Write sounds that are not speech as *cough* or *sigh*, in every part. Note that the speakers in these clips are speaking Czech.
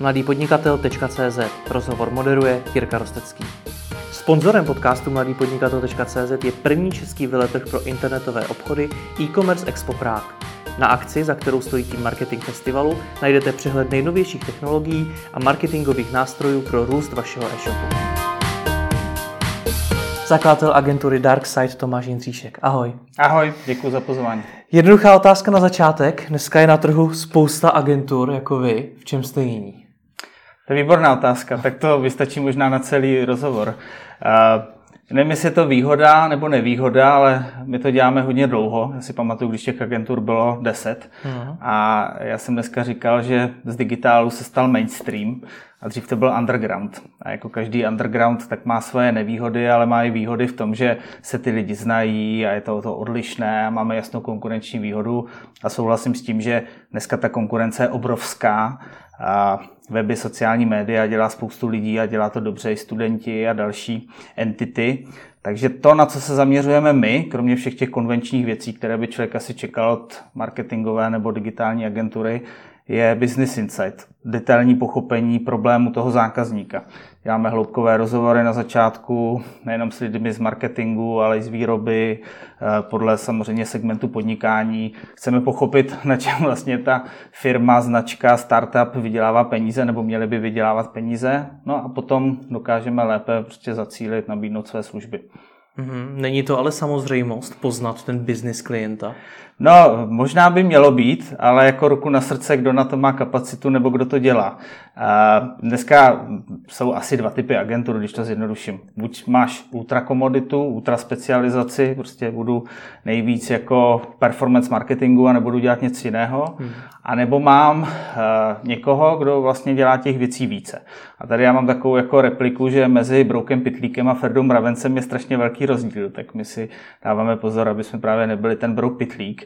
mladýpodnikatel.cz Rozhovor moderuje Jirka Rostecký. Sponzorem podcastu mladýpodnikatel.cz je první český veletrh pro internetové obchody e-commerce Expo Prague. Na akci, za kterou stojí tým Marketing Festivalu, najdete přehled nejnovějších technologií a marketingových nástrojů pro růst vašeho e-shopu. Zakladatel agentury Darkside Tomáš Jindříšek. Ahoj. Ahoj, děkuji za pozvání. Jednoduchá otázka na začátek. Dneska je na trhu spousta agentur jako vy. V čem jste jiní? To je výborná otázka, tak to vystačí možná na celý rozhovor. Nevím, jestli je to výhoda nebo nevýhoda, ale my to děláme hodně dlouho. Já si pamatuju, když těch agentur bylo 10. Uh-huh. A já jsem dneska říkal, že z digitálu se stal mainstream a dřív to byl underground. A jako každý underground tak má svoje nevýhody, ale má i výhody v tom, že se ty lidi znají a je to, to odlišné a máme jasnou konkurenční výhodu. A souhlasím s tím, že dneska ta konkurence je obrovská. A weby, sociální média dělá spoustu lidí a dělá to dobře i studenti a další entity. Takže to, na co se zaměřujeme my, kromě všech těch konvenčních věcí, které by člověk asi čekal od marketingové nebo digitální agentury, je Business Insight, detailní pochopení problému toho zákazníka. Děláme hloubkové rozhovory na začátku, nejenom s lidmi z marketingu, ale i z výroby, eh, podle samozřejmě segmentu podnikání. Chceme pochopit, na čem vlastně ta firma, značka, startup vydělává peníze nebo měly by vydělávat peníze. No a potom dokážeme lépe prostě zacílit, nabídnout své služby. Mm-hmm. Není to ale samozřejmost poznat ten biznis klienta? No, možná by mělo být, ale jako ruku na srdce, kdo na to má kapacitu nebo kdo to dělá. Dneska jsou asi dva typy agentur, když to zjednoduším. Buď máš ultrakomoditu, ultraspecializaci, prostě budu nejvíc jako performance marketingu a nebudu dělat nic jiného. Hmm. A nebo mám někoho, kdo vlastně dělá těch věcí více. A tady já mám takovou jako repliku, že mezi Broukem Pitlíkem a Ferdou Mravencem je strašně velký rozdíl, tak my si dáváme pozor, aby jsme právě nebyli ten Brouk Pitlík,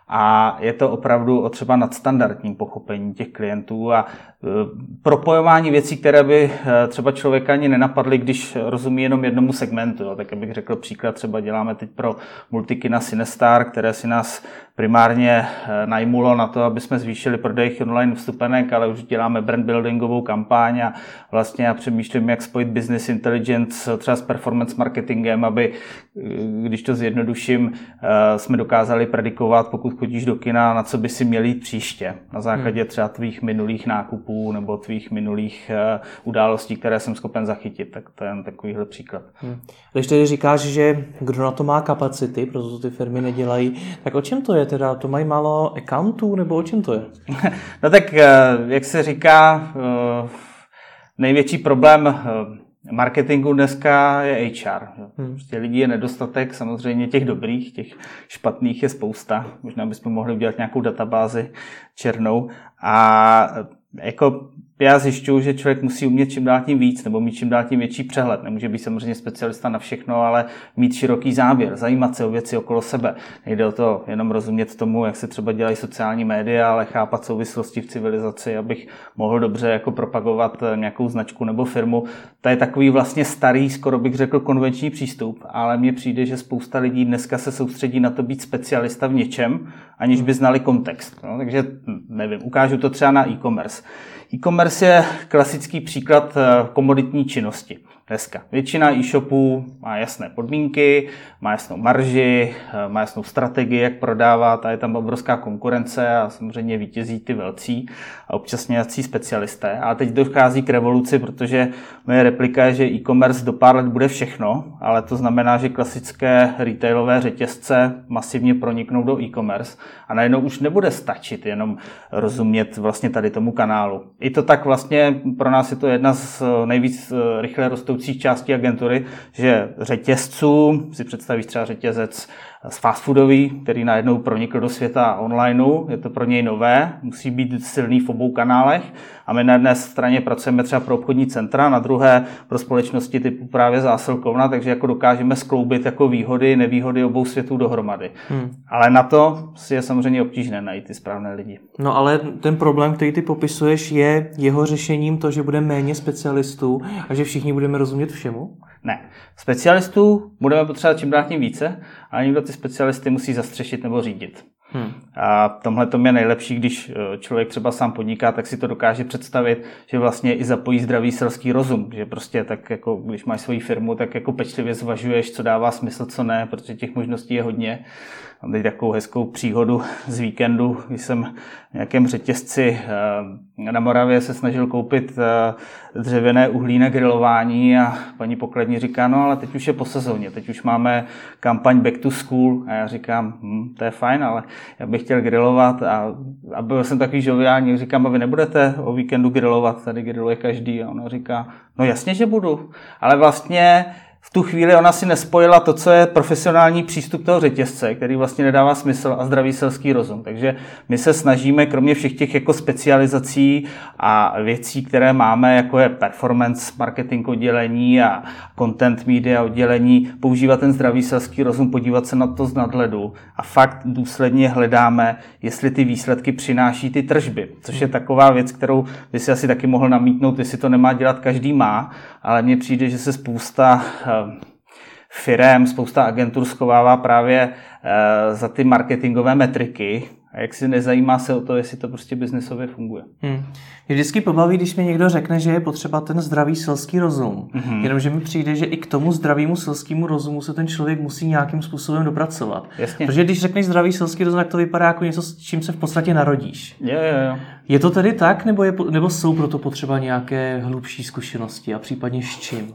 a je to opravdu o třeba nadstandardním pochopení těch klientů a e, propojování věcí, které by e, třeba člověka ani nenapadly, když rozumí jenom jednomu segmentu. Tak abych řekl příklad, třeba děláme teď pro multikina Sinestar, které si nás primárně e, najmulo na to, aby jsme zvýšili prodej online vstupenek, ale už děláme brand buildingovou kampaň a vlastně já přemýšlím, jak spojit business intelligence třeba s performance marketingem, aby, když to zjednoduším, jsme dokázali predikovat, pokud chodíš do kina, na co by si měl jít příště. Na základě hmm. třeba tvých minulých nákupů nebo tvých minulých uh, událostí, které jsem schopen zachytit. Tak to je jen takovýhle příklad. Hmm. Když tedy říkáš, že kdo na to má kapacity, proto ty firmy nedělají, tak o čem to je teda? To mají málo accountů nebo o čem to je? *laughs* no tak, uh, jak se říká, uh, největší problém marketingu dneska je HR. Hmm. Prostě lidí je nedostatek, samozřejmě těch dobrých, těch špatných je spousta. Možná bychom mohli udělat nějakou databázi černou. A jako já zjišťuju, že člověk musí umět čím dál tím víc, nebo mít čím dál tím větší přehled. Nemůže být samozřejmě specialista na všechno, ale mít široký záběr, zajímat se o věci okolo sebe. Nejde o to jenom rozumět tomu, jak se třeba dělají sociální média, ale chápat souvislosti v civilizaci, abych mohl dobře jako propagovat nějakou značku nebo firmu. To je takový vlastně starý, skoro bych řekl, konvenční přístup, ale mně přijde, že spousta lidí dneska se soustředí na to být specialista v něčem, aniž by znali kontext. No, takže nevím, ukážu to třeba na e-commerce. E-commerce je klasický příklad eh, komoditní činnosti dneska. Většina e-shopů má jasné podmínky, má jasnou marži, eh, má jasnou strategii, jak prodávat a je tam obrovská konkurence a samozřejmě vítězí ty velcí a občas nějací specialisté. A teď dochází k revoluci, protože moje replika je, že e-commerce do pár let bude všechno, ale to znamená, že klasické retailové řetězce masivně proniknou do e-commerce a najednou už nebude stačit jenom rozumět vlastně tady tomu kanálu. I to tak vlastně pro nás je to jedna z nejvíc eh, rychle rostoucích částí agentury, že řetězců, si představíš třeba řetězec z fast foodový, který najednou pronikl do světa onlineu, je to pro něj nové, musí být silný v obou kanálech a my na jedné straně pracujeme třeba pro obchodní centra, na druhé pro společnosti typu právě zásilkovna, takže jako dokážeme skloubit jako výhody, nevýhody obou světů dohromady. Hmm. Ale na to si je samozřejmě obtížné najít ty správné lidi. No ale ten problém, který ty popisuješ, je jeho řešením to, že bude méně specialistů a že všichni budeme rozumět všemu? Ne. Specialistů budeme potřebovat čím dál tím více, ale někdo ty specialisty musí zastřešit nebo řídit. Hmm. A tomhle to je nejlepší, když eh, člověk třeba sám podniká, tak si to dokáže představit, že vlastně i zapojí zdravý selský rozum, že prostě tak jako když máš svoji firmu, tak jako pečlivě zvažuješ, co dává smysl, co ne, protože těch možností je hodně. Mám teď takovou hezkou příhodu z víkendu, když jsem v nějakém řetězci eh, na Moravě se snažil koupit eh, dřevěné uhlí na grilování a paní pokladní říká, no ale teď už je po sezóně, teď už máme kampaň Back to School. A já říkám, hm, to je fajn, ale já bych chtěl grilovat a, a byl jsem takový žoviální, říkám, a vy nebudete o víkendu grilovat, tady griluje každý. A ona říká, no jasně, že budu, ale vlastně v tu chvíli ona si nespojila to, co je profesionální přístup toho řetězce, který vlastně nedává smysl a zdravý selský rozum. Takže my se snažíme, kromě všech těch jako specializací a věcí, které máme, jako je performance marketing oddělení a content media oddělení, používat ten zdravý selský rozum, podívat se na to z nadhledu a fakt důsledně hledáme, jestli ty výsledky přináší ty tržby, což je taková věc, kterou by si asi taky mohl namítnout, jestli to nemá dělat každý má, ale mně přijde, že se spousta eh, firem, spousta agentur schovává právě eh, za ty marketingové metriky a jak si nezajímá se o to, jestli to prostě biznesově funguje. Hmm. Mě vždycky pobaví, když mi někdo řekne, že je potřeba ten zdravý selský rozum. Mm-hmm. Jenomže mi přijde, že i k tomu zdravému selskému rozumu se ten člověk musí nějakým způsobem dopracovat. Jasně. Protože když řekneš zdravý selský rozum, tak to vypadá jako něco, s čím se v podstatě narodíš. Je, je, je. je to tedy tak, nebo, je, nebo jsou proto potřeba nějaké hlubší zkušenosti a případně s čím?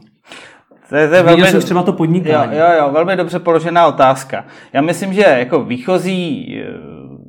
To je, to je velmi, jsem třeba to podnikání. Jo, jo, jo, velmi dobře položená otázka. Já myslím, že jako výchozí,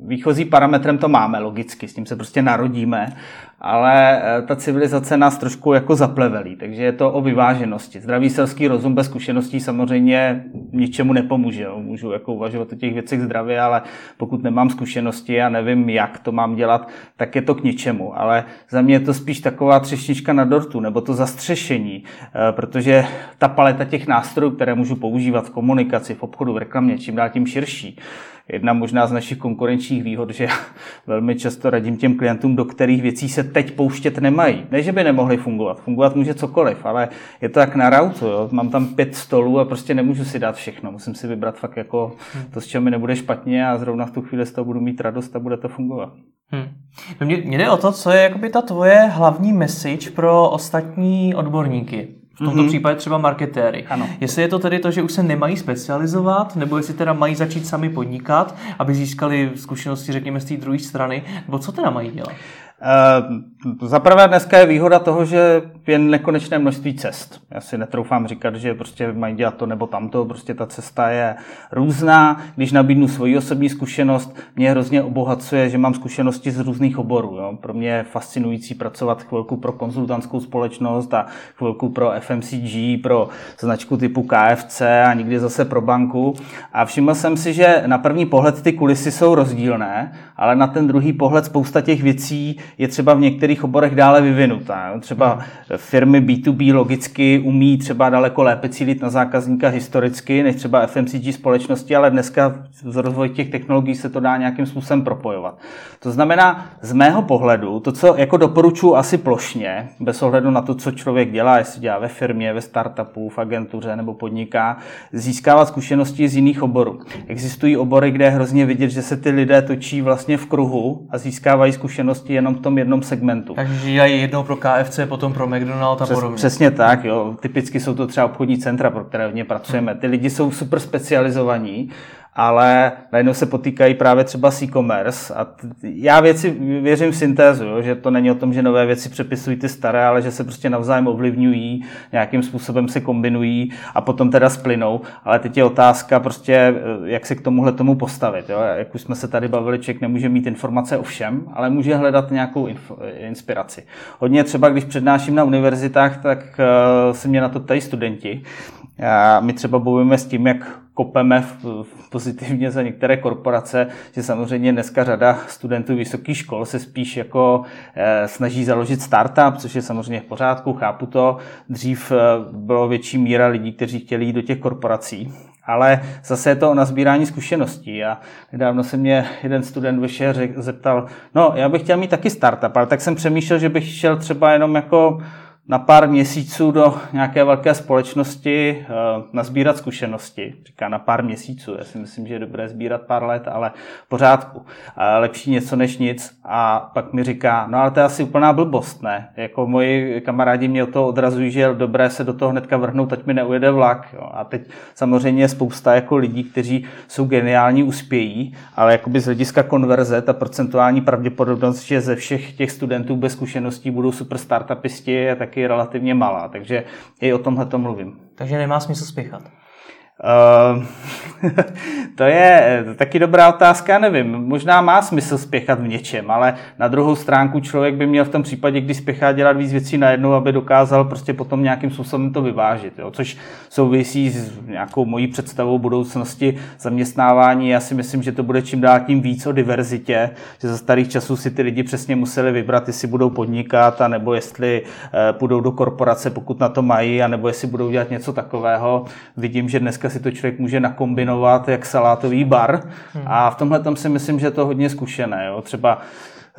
výchozí parametrem to máme logicky, s tím se prostě narodíme ale eh, ta civilizace nás trošku jako zaplevelí, takže je to o vyváženosti. Zdravý selský rozum bez zkušeností samozřejmě ničemu nepomůže. Jo. Můžu jako uvažovat o těch věcech zdravě, ale pokud nemám zkušenosti a nevím, jak to mám dělat, tak je to k ničemu. Ale za mě je to spíš taková třešnička na dortu, nebo to zastřešení, eh, protože ta paleta těch nástrojů, které můžu používat v komunikaci, v obchodu, v reklamě, čím dál tím širší, jedna možná z našich konkurenčních výhod, že *laughs* velmi často radím těm klientům, do kterých věcí se teď pouštět nemají. Ne, že by nemohly fungovat. Fungovat může cokoliv, ale je to jak na rautu. Jo? Mám tam pět stolů a prostě nemůžu si dát všechno. Musím si vybrat fakt jako to, s čím mi nebude špatně a zrovna v tu chvíli z toho budu mít radost a bude to fungovat. Hmm. No mě, mě jde o to, co je jakoby ta tvoje hlavní message pro ostatní odborníky v tomto mm-hmm. případě třeba marketéry. Ano. Jestli je to tedy to, že už se nemají specializovat, nebo jestli teda mají začít sami podnikat, aby získali zkušenosti, řekněme, z té druhé strany, nebo co teda mají dělat? Uh, Za prvé dneska je výhoda toho, že je nekonečné množství cest. Já si netroufám říkat, že prostě mají dělat to nebo tamto, prostě ta cesta je různá. Když nabídnu svoji osobní zkušenost, mě hrozně obohacuje, že mám zkušenosti z různých oborů. Jo. Pro mě je fascinující pracovat chvilku pro konzultantskou společnost a chvilku pro FMCG, pro značku typu KFC a nikdy zase pro banku. A všiml jsem si, že na první pohled ty kulisy jsou rozdílné, ale na ten druhý pohled spousta těch věcí je třeba v některých oborech dále vyvinutá. Třeba firmy B2B logicky umí třeba daleko lépe cílit na zákazníka historicky, než třeba FMCG společnosti, ale dneska z rozvoji těch technologií se to dá nějakým způsobem propojovat. To znamená, z mého pohledu, to, co jako doporučuji asi plošně, bez ohledu na to, co člověk dělá, jestli dělá ve firmě, ve startupu, v agentuře nebo podniká, získávat zkušenosti z jiných oborů. Existují obory, kde je hrozně vidět, že se ty lidé točí vlastně v kruhu a získávají zkušenosti jenom v tom jednom segmentu. Takže dělají jednou pro KFC, potom pro McDonald's a Přes, podobně. Přesně tak, jo. Typicky jsou to třeba obchodní centra, pro které hodně pracujeme. Ty lidi jsou super specializovaní ale najednou se potýkají právě třeba s e-commerce a t- já věci věřím v syntézu, jo, že to není o tom, že nové věci přepisují ty staré, ale že se prostě navzájem ovlivňují, nějakým způsobem se kombinují a potom teda splynou, ale teď je otázka prostě, eh, jak se k tomuhle tomu postavit. Jo. Jak už jsme se tady bavili, člověk nemůže mít informace o všem, ale může hledat nějakou inf- inspiraci. Hodně třeba, když přednáším na univerzitách, tak uh, se mě na to ptají studenti, a my třeba bojujeme s tím, jak kopeme v, v pozitivně za některé korporace, že samozřejmě dneska řada studentů vysokých škol se spíš jako e, snaží založit startup, což je samozřejmě v pořádku, chápu to. Dřív e, bylo větší míra lidí, kteří chtěli jít do těch korporací. Ale zase je to o nazbírání zkušeností. A nedávno se mě jeden student vyšel zeptal, no já bych chtěl mít taky startup, ale tak jsem přemýšlel, že bych šel třeba jenom jako na pár měsíců do nějaké velké společnosti uh, nazbírat zkušenosti. Říká na pár měsíců. Já si myslím, že je dobré sbírat pár let, ale pořádku. Lepší něco než nic. A pak mi říká, no ale to je asi úplná blbost, ne? Jako moji kamarádi mě o to odrazují, že je dobré se do toho hnedka vrhnout, ať mi neujede vlak. Jo. A teď samozřejmě je spousta jako lidí, kteří jsou geniální, uspějí, ale jakoby z hlediska konverze ta procentuální pravděpodobnost, že ze všech těch studentů bez zkušeností budou super startupisti, je taky relativně malá. Takže i o tomhle to mluvím. Takže nemá smysl spěchat. *laughs* Uh, to je taky dobrá otázka, nevím. Možná má smysl spěchat v něčem, ale na druhou stránku člověk by měl v tom případě, když spěchá dělat víc věcí najednou, aby dokázal prostě potom nějakým způsobem to vyvážit. Jo? Což souvisí s nějakou mojí představou budoucnosti zaměstnávání. Já si myslím, že to bude čím dál tím víc o diverzitě, že za starých časů si ty lidi přesně museli vybrat, jestli budou podnikat, a nebo jestli uh, půjdou do korporace, pokud na to mají, a nebo jestli budou dělat něco takového. Vidím, že dneska si to člověk může nakombinovat jak salátový bar hmm. a v tomhle tom si myslím, že je to hodně zkušené. Jo. Třeba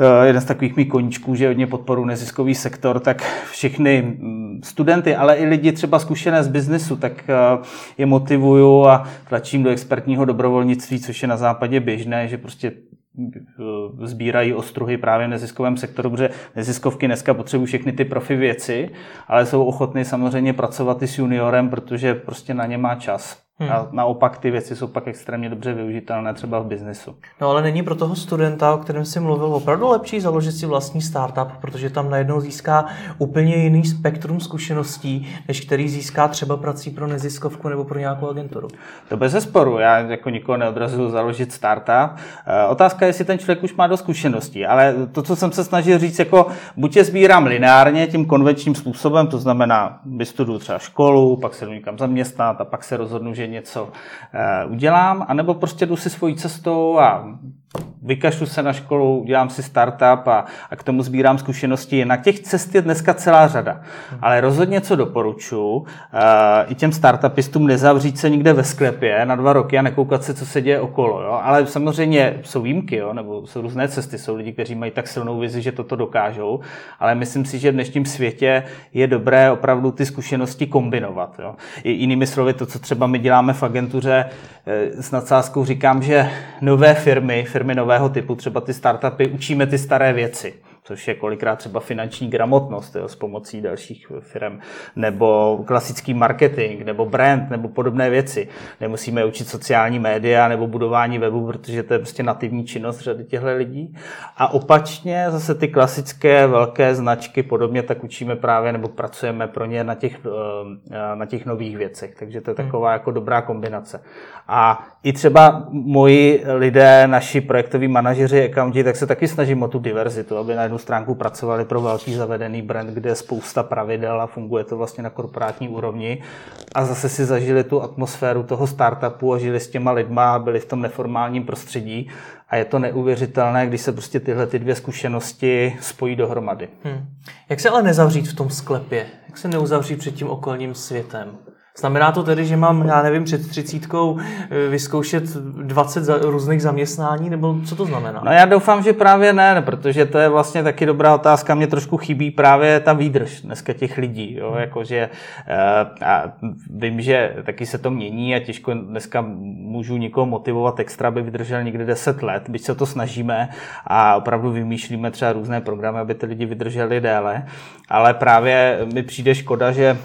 eh, jeden z takových mých koníčků, že hodně podporu neziskový sektor, tak všechny mm, studenty, ale i lidi třeba zkušené z biznesu, tak eh, je motivuju a tlačím do expertního dobrovolnictví, což je na západě běžné, že prostě sbírají ostruhy právě v neziskovém sektoru, protože neziskovky dneska potřebují všechny ty profi věci, ale jsou ochotny samozřejmě pracovat i s juniorem, protože prostě na ně má čas. Hmm. A naopak ty věci jsou pak extrémně dobře využitelné třeba v biznesu. No ale není pro toho studenta, o kterém jsi mluvil, opravdu lepší založit si vlastní startup, protože tam najednou získá úplně jiný spektrum zkušeností, než který získá třeba prací pro neziskovku nebo pro nějakou agenturu. To bez zesporu. Já jako nikoho neodrazuju založit startup. Eh, otázka je, jestli ten člověk už má do zkušeností, ale to, co jsem se snažil říct, jako buď je sbírám lineárně tím konvenčním způsobem, to znamená, vystuduju třeba školu, pak se jdu někam zaměstnat a pak se rozhodnu, že něco uh, udělám, anebo prostě jdu si svojí cestou a vykašlu se na školu, dělám si startup a, a k tomu sbírám zkušenosti. Na těch cest je dneska celá řada. Ale rozhodně co doporučuji, uh, i těm startupistům nezavřít se nikde ve sklepě na dva roky a nekoukat se, co se děje okolo. Jo? Ale samozřejmě jsou výjimky, jo? nebo jsou různé cesty. Jsou lidi, kteří mají tak silnou vizi, že toto dokážou. Ale myslím si, že v dnešním světě je dobré opravdu ty zkušenosti kombinovat. Jo? I jinými slovy, to, co třeba my děláme v agentuře, eh, s nadsázkou říkám, že nové firmy, firmy nového typu, třeba ty startupy, učíme ty staré věci což je kolikrát třeba finanční gramotnost jo, s pomocí dalších firm, nebo klasický marketing, nebo brand, nebo podobné věci. Nemusíme učit sociální média nebo budování webu, protože to je prostě nativní činnost řady těchto lidí. A opačně zase ty klasické velké značky podobně tak učíme právě nebo pracujeme pro ně na těch, eh, na těch nových věcech. Takže to je hmm. taková jako dobrá kombinace. A i třeba moji lidé, naši projektoví manažeři, accounti, tak se taky snažím o tu diverzitu, aby na jednu stránku pracovali pro velký zavedený brand, kde je spousta pravidel a funguje to vlastně na korporátní úrovni. A zase si zažili tu atmosféru toho startupu a žili s těma lidma a byli v tom neformálním prostředí. A je to neuvěřitelné, když se prostě tyhle ty dvě zkušenosti spojí dohromady. Hmm. Jak se ale nezavřít v tom sklepě? Jak se neuzavřít před tím okolním světem? Znamená to tedy, že mám, já nevím, před třicítkou eh, vyzkoušet 20 za, různých zaměstnání, nebo co to znamená? No já doufám, že právě ne, protože to je vlastně taky dobrá otázka. Mně trošku chybí právě ta výdrž dneska těch lidí. Jo? Jakože, eh, a vím, že taky se to mění a těžko dneska můžu někoho motivovat extra, aby vydržel někde 10 let, byť se to snažíme a opravdu vymýšlíme třeba různé programy, aby ty lidi vydrželi déle. Ale právě mi přijde škoda, že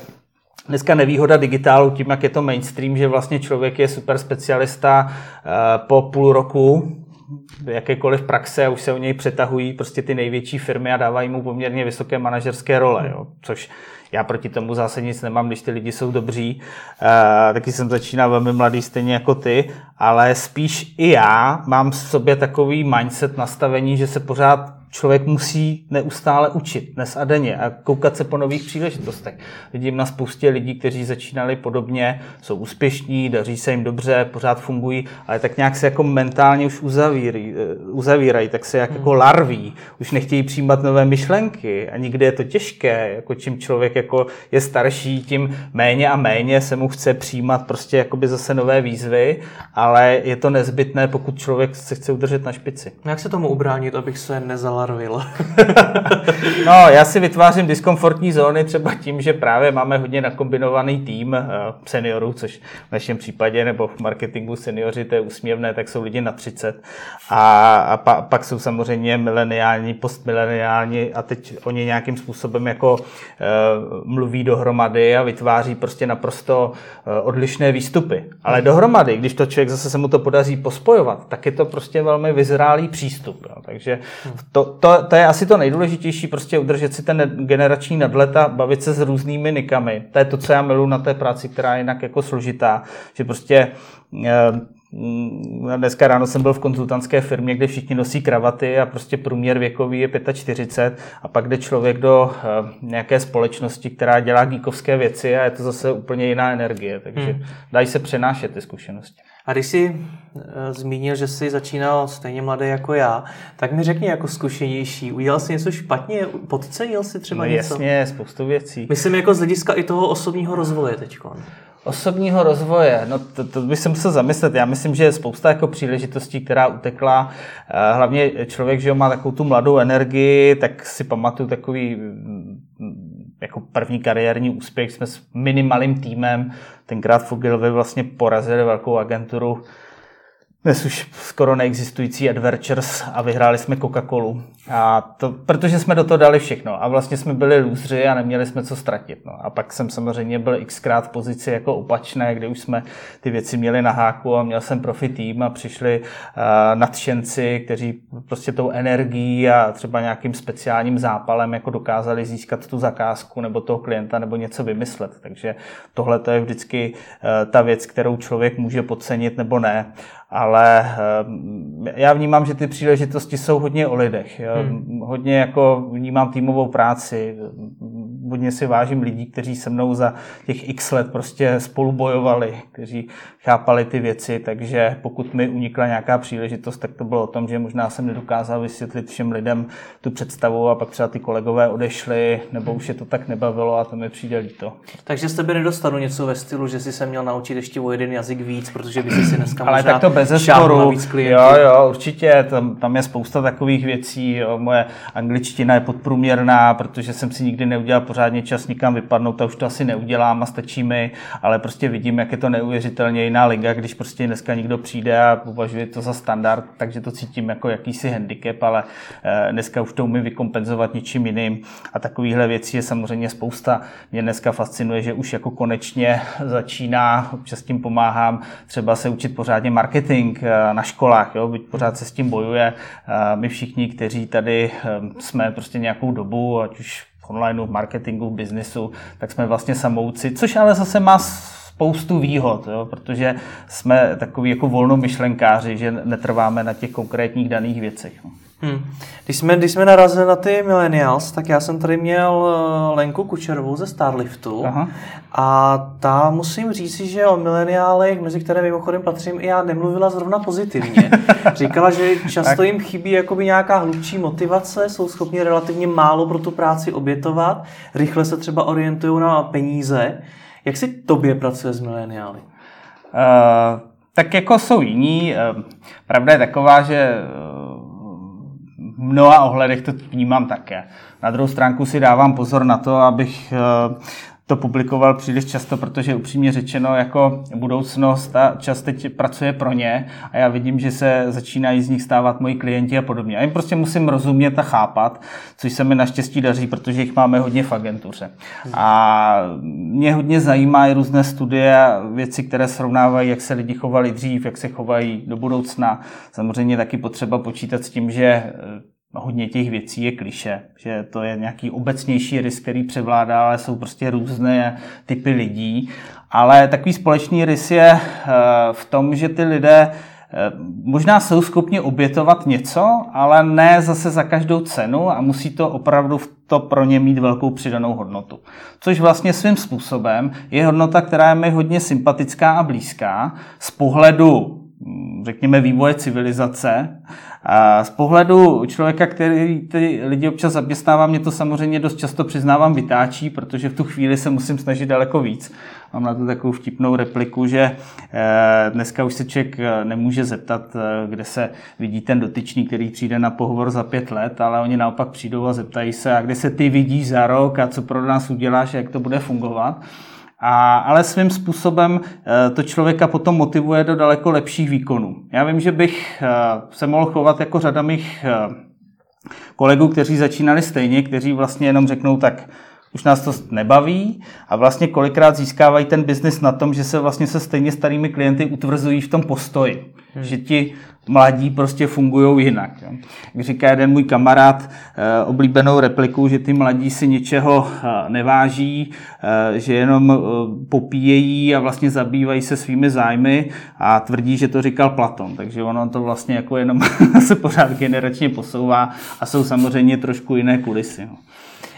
Dneska nevýhoda digitálu tím, jak je to mainstream, že vlastně člověk je super specialista eh, po půl roku jakékoliv praxe a už se o něj přetahují prostě ty největší firmy a dávají mu poměrně vysoké manažerské role, jo. což já proti tomu zase nic nemám, když ty lidi jsou dobří. E, taky jsem začínal velmi mladý, stejně jako ty, ale spíš i já mám v sobě takový mindset nastavení, že se pořád člověk musí neustále učit dnes a denně a koukat se po nových příležitostech. Vidím na spoustě lidí, kteří začínali podobně, jsou úspěšní, daří se jim dobře, pořád fungují, ale tak nějak se jako mentálně už uzavírají, eh, uzavírají tak se jak jako hmm. larví, už nechtějí přijímat nové myšlenky a nikdy je to těžké, jako čím člověk jako je starší, tím méně a méně se mu chce přijímat prostě jakoby zase nové výzvy, ale je to nezbytné, pokud člověk se chce udržet na špici. Jak se tomu ubránit, abych se nezal Marvel. *laughs* no, já si vytvářím diskomfortní zóny třeba tím, že právě máme hodně nakombinovaný tým uh, seniorů, což v našem případě, nebo v marketingu seniori, to je úsměvné, tak jsou lidi na 30. A, a pa, pak jsou samozřejmě mileniální, postmileniální a teď oni nějakým způsobem jako uh, mluví dohromady a vytváří prostě naprosto uh, odlišné výstupy. Ale dohromady, když to člověk zase se mu to podaří pospojovat, tak je to prostě velmi vyzrálý přístup. Jo. Takže to, to, to je asi to nejdůležitější, prostě udržet si ten generační nadlet a bavit se s různými nikami. To je to, co já miluji na té práci, která je jinak jako složitá, že prostě eh, Dneska ráno jsem byl v konzultantské firmě, kde všichni nosí kravaty a prostě průměr věkový je 45 a pak jde člověk do eh, nějaké společnosti, která dělá geekovské věci a je to zase úplně jiná energie, takže hmm. dají se přenášet ty zkušenosti. A když jsi uh, zmínil, že jsi začínal stejně mladý jako já, tak mi řekni jako zkušenější, udělal jsi něco špatně, podcenil jsi třeba no, něco? Jasně, spoustu věcí. Myslím jako z hlediska i toho osobního rozvoje teď. Osobního rozvoje, no to, to bych se musel zamyslet. Já myslím, že je spousta jako příležitostí, která utekla. Eh, hlavně člověk, že má takovou tu mladou energii, tak si pamatuju takový jako první kariérní úspěch. Jsme s minimalým týmem, tenkrát Fogilvy vlastně porazili velkou agenturu dnes už skoro neexistující Adventures a vyhráli jsme Coca-Colu. A to, protože jsme do toho dali všechno a vlastně jsme byli lůzři a neměli jsme co ztratit. No. A pak jsem samozřejmě byl xkrát v pozici jako opačné, kde už jsme ty věci měli na háku a měl jsem profi tým a přišli uh, nadšenci, kteří prostě tou energií a třeba nějakým speciálním zápalem jako dokázali získat tu zakázku nebo toho klienta nebo něco vymyslet. Takže tohle to je vždycky uh, ta věc, kterou člověk může podcenit nebo ne ale eh, já vnímám, že ty příležitosti jsou hodně o lidech. Hmm. Hodně jako vnímám týmovou práci, hodně si vážím lidí, kteří se mnou za těch x let prostě spolu bojovali, kteří chápali ty věci, takže pokud mi unikla nějaká příležitost, tak to bylo o tom, že možná jsem nedokázal vysvětlit všem lidem tu představu a pak třeba ty kolegové odešli, nebo už je to tak nebavilo a to mi přijde líto. Takže z tebe nedostanu něco ve stylu, že si se měl naučit ještě o jeden jazyk víc, protože by si si dneska Ale tak to bez zesporu. Jo, jo, určitě, tam, tam je spousta takových věcí. Jo. Moje angličtina je podprůměrná, protože jsem si nikdy neudělal pořádně čas nikam vypadnout a už to asi neudělám a stačí mi, ale prostě vidím, jak je to neuvěřitelně jiná liga, když prostě dneska někdo přijde a považuje to za standard, takže to cítím jako jakýsi handicap, ale eh, dneska už to umím vykompenzovat něčím jiným a takovýchhle věcí je samozřejmě spousta. Mě dneska fascinuje, že už jako konečně začíná, občas tím pomáhám, třeba se učit pořádně marketing eh, na školách, jo, byť pořád se s tím bojuje. Eh, my všichni, kteří tady jsme prostě nějakou dobu, ať už online, v marketingu, v biznisu, tak jsme vlastně samouci, což ale zase má spoustu výhod, jo, protože jsme takový jako volnomyšlenkáři, že netrváme na těch konkrétních daných věcech. Hmm. Když, jsme, když jsme narazili na ty millennials, tak já jsem tady měl eh, Lenku Kučerovou ze Starliftu Aha. a ta musím říct, že o mileniálech, mezi které mimochodem patřím i já, nemluvila zrovna pozitivně. *laughs* Říkala, že často jim chybí jakoby nějaká hlubší motivace, jsou schopni relativně málo pro tu práci obětovat, rychle se třeba orientují na peníze. Jak si tobě pracuje s mileniály? Uh, tak jako jsou jiní. Uh, pravda je taková, že v mnoha ohledech to vnímám také. Na druhou stránku si dávám pozor na to, abych eh, to publikoval příliš často, protože upřímně řečeno jako budoucnost a čas teď pracuje pro ně a já vidím, že se začínají z nich stávat moji klienti a podobně. A jim prostě musím rozumět a chápat, což se mi naštěstí daří, protože jich máme hodně v agentuře. A mě hodně zajímají různé studie a věci, které srovnávají, jak se lidi chovali dřív, jak se chovají do budoucna. Samozřejmě taky potřeba počítat s tím, že hodně těch věcí je kliše, že to je nějaký obecnější risk, který převládá, ale jsou prostě různé typy lidí. Ale takový společný rys je eh, v tom, že ty lidé eh, možná jsou schopni obětovat něco, ale ne zase za každou cenu a musí to opravdu to pro ně mít velkou přidanou hodnotu. Což vlastně svým způsobem je hodnota, která je mi hodně sympatická a blízká z pohledu, řekněme, vývoje civilizace, A z pohledu člověka, který ty lidi občas zaměstnává, mě to samozřejmě dost často přiznávám vytáčí, protože v tu chvíli se musím snažit daleko víc. Mám na to takovou vtipnou repliku, že eh, dneska už se člověk eh, nemůže zeptat, eh, kde se vidí ten dotyčný, který přijde na pohovor za pět let, ale oni naopak přijdou a zeptají se, a kde se ty vidíš za rok a co pro nás uděláš a jak to bude fungovat. A, ale svým způsobem to člověka potom motivuje do daleko lepších výkonů. Já vím, že bych se mohl chovat jako řada mých kolegů, kteří začínali stejně, kteří vlastně jenom řeknou tak, už nás to nebaví a vlastně kolikrát získávají ten biznis na tom, že se vlastně se stejně starými klienty utvrzují v tom postoji. Hmm. Že ti mladí prostě fungují jinak. Jo. Jak říká jeden můj kamarád eh, oblíbenou repliku, že ty mladí si ničeho eh, neváží, eh, že jenom popíjejí a vlastně zabývají se svými zájmy a tvrdí, že to říkal Platon. Takže ono to vlastně jako jenom *laughs* se pořád generačně posouvá a jsou samozřejmě trošku jiné kulisy. Jo.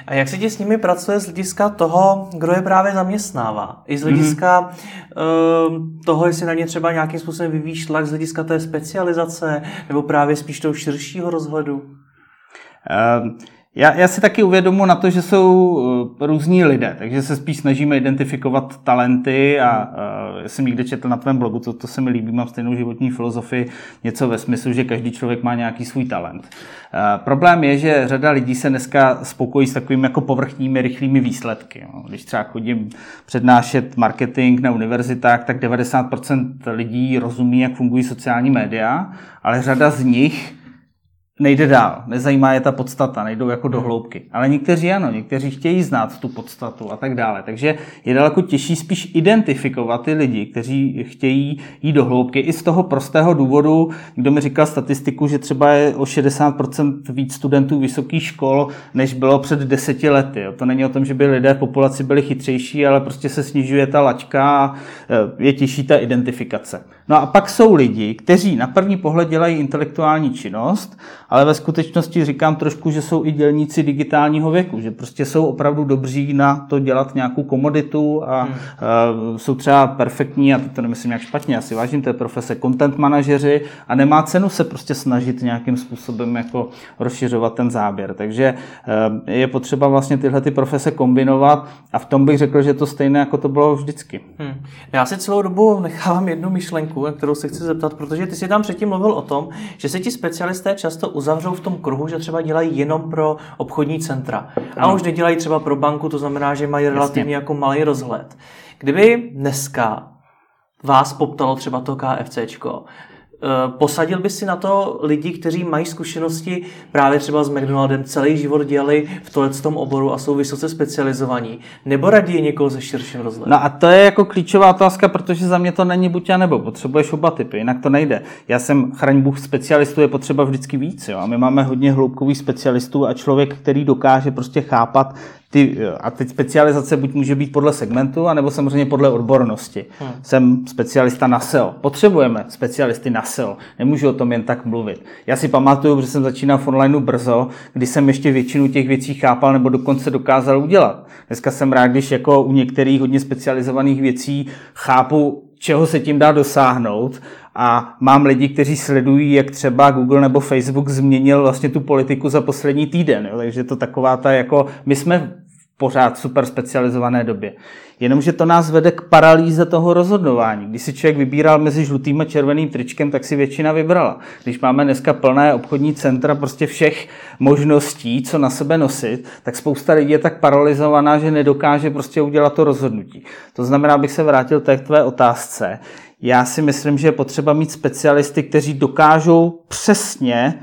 A jak se ti s nimi pracuje z hlediska toho, kdo je právě zaměstnává? I z hlediska mm-hmm. uh, toho, jestli na ně třeba nějakým způsobem vyvíjíš tlak z hlediska té specializace, nebo právě spíš toho širšího rozhledu? Uh, já, já si taky uvědomu na to, že jsou eh, různí lidé, takže se spíš snažíme identifikovat talenty a uh, já jsem někde četl na tvém blogu, to, to se mi líbí, mám stejnou životní filozofii, něco ve smyslu, že každý člověk má nějaký svůj talent. Uh, problém je, že řada lidí se dneska spokojí s takovými jako povrchními, rychlými výsledky. Když třeba chodím přednášet marketing na univerzitách, tak 90% lidí rozumí, jak fungují sociální média, ale řada z nich nejde dál, nezajímá je ta podstata, nejdou jako do hloubky. Ale někteří ano, někteří chtějí znát tu podstatu a tak dále. Takže je daleko těžší spíš identifikovat ty lidi, kteří chtějí jít do hloubky i z toho prostého důvodu, kdo mi říkal statistiku, že třeba je o 60% víc studentů vysokých škol, než bylo před deseti lety. To není o tom, že by lidé v populaci byli chytřejší, ale prostě se snižuje ta laťka a e, je těžší ta identifikace. No a pak jsou lidi, kteří na první pohled dělají intelektuální činnost, ale ve skutečnosti říkám trošku, že jsou i dělníci digitálního věku, že prostě jsou opravdu dobří na to dělat nějakou komoditu a hmm. uh, jsou třeba perfektní, a to nemyslím jak špatně, já si vážím té profese, content manažeři a nemá cenu se prostě snažit nějakým způsobem jako rozšiřovat ten záběr. Takže uh, je potřeba vlastně tyhle ty profese kombinovat a v tom bych řekl, že je to stejné, jako to bylo vždycky. Hmm. Já si celou dobu nechávám jednu myšlenku, na kterou se chci zeptat, protože ty jsi tam předtím mluvil o tom, že se ti specialisté často uzavřou v tom kruhu, že třeba dělají jenom pro obchodní centra. A ano. už nedělají třeba pro banku, to znamená, že mají relativně Jasně. jako malý rozhled. Kdyby dneska vás poptalo třeba to KFCčko, posadil by si na to lidi, kteří mají zkušenosti právě třeba s McDonaldem, celý život dělali v tohle tom oboru a jsou vysoce specializovaní, nebo raději někoho ze širším rozhledem? No a to je jako klíčová otázka, protože za mě to není buď a nebo, potřebuješ oba typy, jinak to nejde. Já jsem, chraň Bůh, specialistů je potřeba vždycky víc, jo? a my máme hodně hloubkových specialistů a člověk, který dokáže prostě chápat ty, a teď specializace buď může být podle segmentu, anebo samozřejmě podle odbornosti. Hmm. Jsem specialista na SEO. Potřebujeme specialisty na SEO. Nemůžu o tom jen tak mluvit. Já si pamatuju, že jsem začínal v onlineu brzo, kdy jsem ještě většinu těch věcí chápal nebo dokonce dokázal udělat. Dneska jsem rád, když jako u některých hodně specializovaných věcí chápu, čeho se tím dá dosáhnout a mám lidi, kteří sledují, jak třeba Google nebo Facebook změnil vlastně tu politiku za poslední týden. Jo? Takže to taková ta jako, my jsme pořád super specializované době. Jenomže to nás vede k paralýze toho rozhodování. Když si člověk vybíral mezi žlutým a červeným tričkem, tak si většina vybrala. Když máme dneska plné obchodní centra prostě všech možností, co na sebe nosit, tak spousta lidí je tak paralizovaná, že nedokáže prostě udělat to rozhodnutí. To znamená, abych se vrátil k tvé otázce. Já si myslím, že je potřeba mít specialisty, kteří dokážou přesně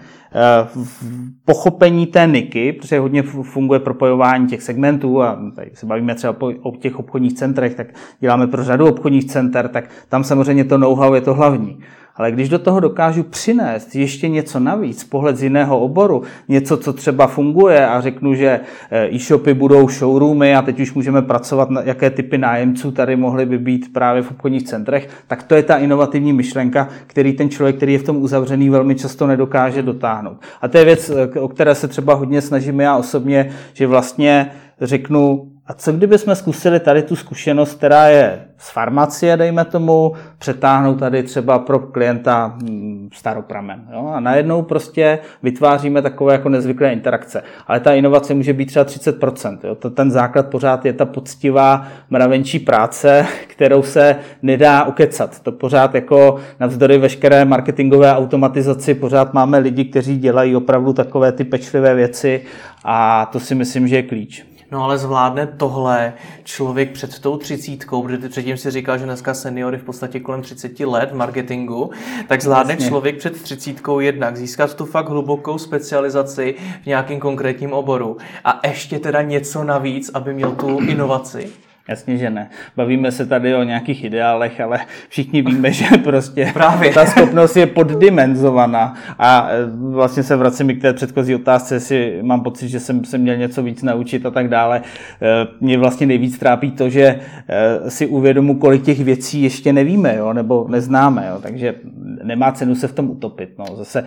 pochopení té niky, protože hodně funguje propojování těch segmentů a tady se bavíme třeba o těch obchodních centrech, tak děláme pro řadu obchodních center, tak tam samozřejmě to know-how je to hlavní. Ale když do toho dokážu přinést ještě něco navíc, pohled z jiného oboru, něco, co třeba funguje a řeknu, že eh, e-shopy budou showroomy a teď už můžeme pracovat, na jaké typy nájemců tady mohly by být právě v obchodních centrech, tak to je ta inovativní myšlenka, který ten člověk, který je v tom uzavřený, velmi často nedokáže dotáhnout. A to je věc, eh, o které se třeba hodně snažím já osobně, že vlastně řeknu, a co kdyby jsme zkusili tady tu zkušenost, která je z farmacie, dejme tomu, přetáhnout tady třeba pro klienta hm, staropramen. Jo? A najednou prostě vytváříme takové jako nezvyklé interakce. Ale ta inovace může být třeba 30%. Jo? Ten základ pořád je ta poctivá mravenčí práce, *laughs* kterou se nedá ukecat. To pořád jako navzdory veškeré marketingové automatizaci pořád máme lidi, kteří dělají opravdu takové ty pečlivé věci a to si myslím, že je klíč. No ale zvládne tohle člověk před tou třicítkou, protože předtím si říkal, že dneska seniory v podstatě kolem 30 let v marketingu, tak zvládne Jasně. člověk před třicítkou jednak získat tu fakt hlubokou specializaci v nějakém konkrétním oboru a ještě teda něco navíc, aby měl tu inovaci. Jasně, že ne. Bavíme se tady o nějakých ideálech, ale všichni víme, že prostě Právě. ta schopnost je poddimenzovaná. A e, vlastně se vracím k té předchozí otázce, jestli mám pocit, že jsem se měl něco víc naučit a tak dále. E, mě vlastně nejvíc trápí to, že e, si uvědomu, kolik těch věcí ještě nevíme, jo, nebo neznáme. Jo. Takže nemá cenu se v tom utopit. No. Zase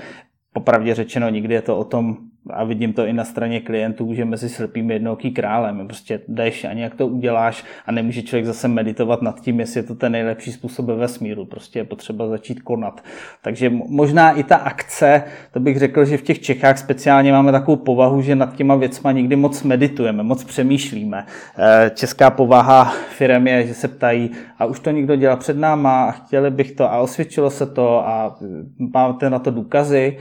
popravdě řečeno, nikdy je to o tom, a vidím to i na straně klientů, že mezi slepými jednouký králem. Prostě jdeš a nějak to uděláš a nemůže člověk zase meditovat nad tím, jestli je to ten nejlepší způsob ve vesmíru. Prostě je potřeba začít konat. Takže možná i ta akce, to bych řekl, že v těch Čechách speciálně máme takovou povahu, že nad těma věcma nikdy moc meditujeme, moc přemýšlíme. Eh, česká povaha firm je, že se ptají, a už to někdo dělal před náma a chtěli bych to a osvědčilo se to a máte na to důkazy.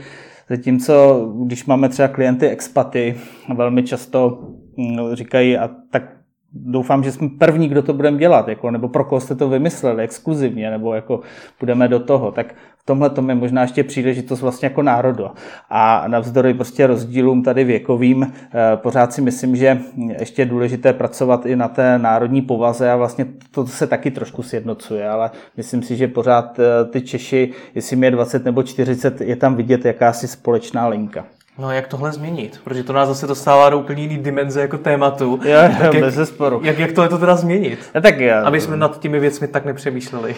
Zatímco, když máme třeba klienty expaty, velmi často mm, říkají, a tak doufám, že jsme první, kdo to budeme dělat, jako, nebo pro koho jste to vymysleli? Exkluzivně, nebo jako půjdeme do toho, tak tomhle tom je možná ještě příležitost vlastně jako národu. A navzdory prostě rozdílům tady věkovým, eh, pořád si myslím, že ještě je důležité pracovat i na té národní povaze a vlastně to se taky trošku sjednocuje, ale myslím si, že pořád eh, ty Češi, jestli mi je 20 nebo 40, je tam vidět jakási společná linka. No jak tohle změnit? Protože to nás zase dostává do úplně jiný dimenze jako tématu. Jo, tak jak, bez sporu. Jak, jak tohle to teda změnit? Ja, tak já, Aby jsme nad těmi věcmi tak nepřemýšleli.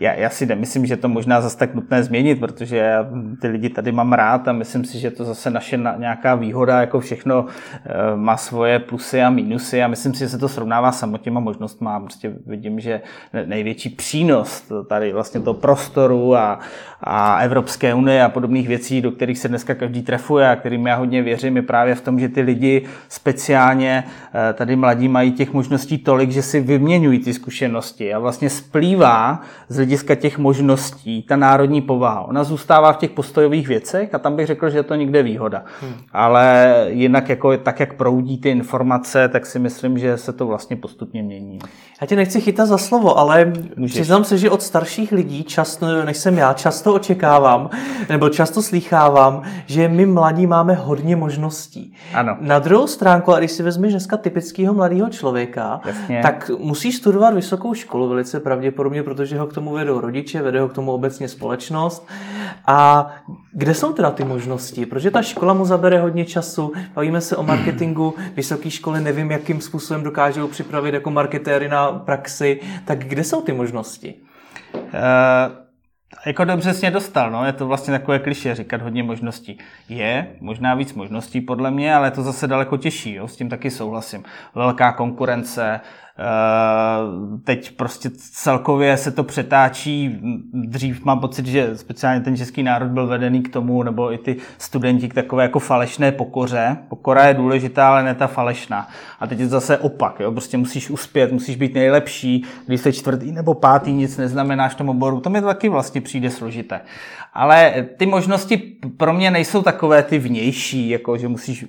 Já, já si nemyslím, že to možná zase tak nutné změnit, protože já ty lidi tady mám rád a myslím si, že to zase naše nějaká výhoda, jako všechno eh, má svoje plusy a mínusy a myslím si, že se to srovnává samotněma možnostmi. Prostě vidím, že největší přínos tady vlastně toho prostoru a, a Evropské unie a podobných věcí, do kterých se dneska každý trefuje a kterým já hodně věřím, je právě v tom, že ty lidi speciálně eh, tady mladí mají těch možností tolik, že si vyměňují ty zkušenosti a vlastně splývá z hlediska těch možností ta národní povaha. Ona zůstává v těch postojových věcech a tam bych řekl, že je to někde výhoda. Hmm. Ale jinak jako tak, jak proudí ty informace, tak si myslím, že se to vlastně postupně mění. Já tě nechci chytat za slovo, ale Můžeš. přiznám se, že od starších lidí, často, než jsem já, často očekávám, nebo často slýchávám, že my mladí máme hodně možností. Ano. Na druhou stránku, a když si vezmeš dneska typického mladého člověka, Jasně. tak musí studovat vysokou školu velice pravděpodobně, protože ho k tomu vedou rodiče, vede ho k tomu obecně společnost. A kde jsou teda ty možnosti? Protože ta škola mu zabere hodně času, bavíme se o marketingu, vysoké školy nevím, jakým způsobem dokážou připravit jako marketéry na praxi, tak kde jsou ty možnosti? Uh... Jako dobře jsi dostal, no, je to vlastně takové kliše říkat hodně možností. Je možná víc možností podle mě, ale je to zase daleko těžší, jo, s tím taky souhlasím. Velká konkurence, teď prostě celkově se to přetáčí. Dřív mám pocit, že speciálně ten český národ byl vedený k tomu, nebo i ty studenti k takové jako falešné pokoře. Pokora je důležitá, ale ne ta falešná. A teď je to zase opak. Jo? Prostě musíš uspět, musíš být nejlepší. Když jsi čtvrtý nebo pátý, nic neznamenáš v tom oboru. To mi to taky vlastně přijde složité. Ale ty možnosti pro mě nejsou takové ty vnější, jako že musíš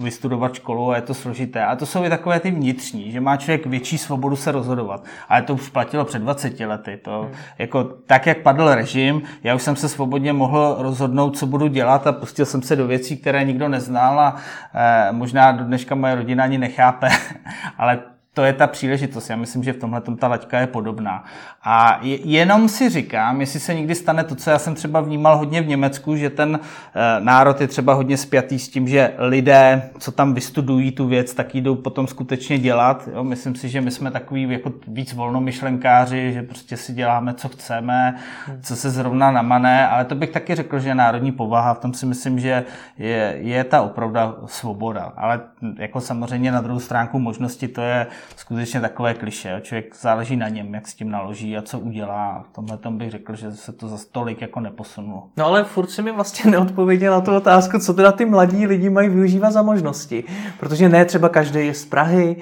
vystudovat školu a je to složité. A to jsou i takové ty vnitřní, že má člověk větší svobodu se rozhodovat. Ale to už platilo před 20 lety. To, hmm. jako, tak, jak padl režim, já už jsem se svobodně mohl rozhodnout, co budu dělat a pustil jsem se do věcí, které nikdo neznal a e, možná do dneška moje rodina ani nechápe, *laughs* ale to je ta příležitost. Já myslím, že v tomhle ta laťka je podobná. A jenom si říkám, jestli se někdy stane to, co já jsem třeba vnímal hodně v Německu, že ten e, národ je třeba hodně spjatý s tím, že lidé, co tam vystudují tu věc, tak jdou potom skutečně dělat. Jo? Myslím si, že my jsme takový jako víc volnomyšlenkáři, že prostě si děláme, co chceme, co se zrovna namane, ale to bych taky řekl, že národní povaha. V tom si myslím, že je, je ta opravdu svoboda. Ale jako samozřejmě na druhou stránku možnosti to je skutečně takové kliše. Člověk záleží na něm, jak s tím naloží a co udělá. V tomhle tom bych řekl, že se to za tolik jako neposunulo. No ale furt si mi vlastně neodpověděl na tu otázku, co teda ty mladí lidi mají využívat za možnosti. Protože ne třeba každý je z Prahy,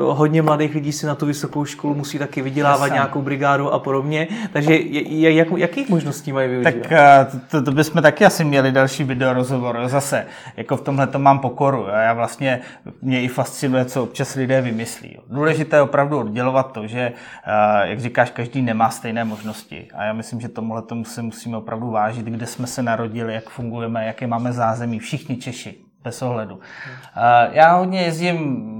hodně mladých lidí si na tu vysokou školu musí taky vydělávat Jasně. nějakou brigádu a podobně. Takže jak, jakých možností mají využívat? Tak eh, to, to bychom taky asi měli další video rozhovor. Zase, jako v tomhle to mám pokoru. Já vlastně, mě i fascinuje, co občas lidé vymyslí. Důležité je opravdu oddělovat to, že, eh, jak říkáš, každý nemá stejné možnosti. A já myslím, že tomuhle tomu se musíme opravdu vážit, kde jsme se narodili, jak fungujeme, jaké máme zázemí. Všichni Češi, bez ohledu. Eh, já hodně jezdím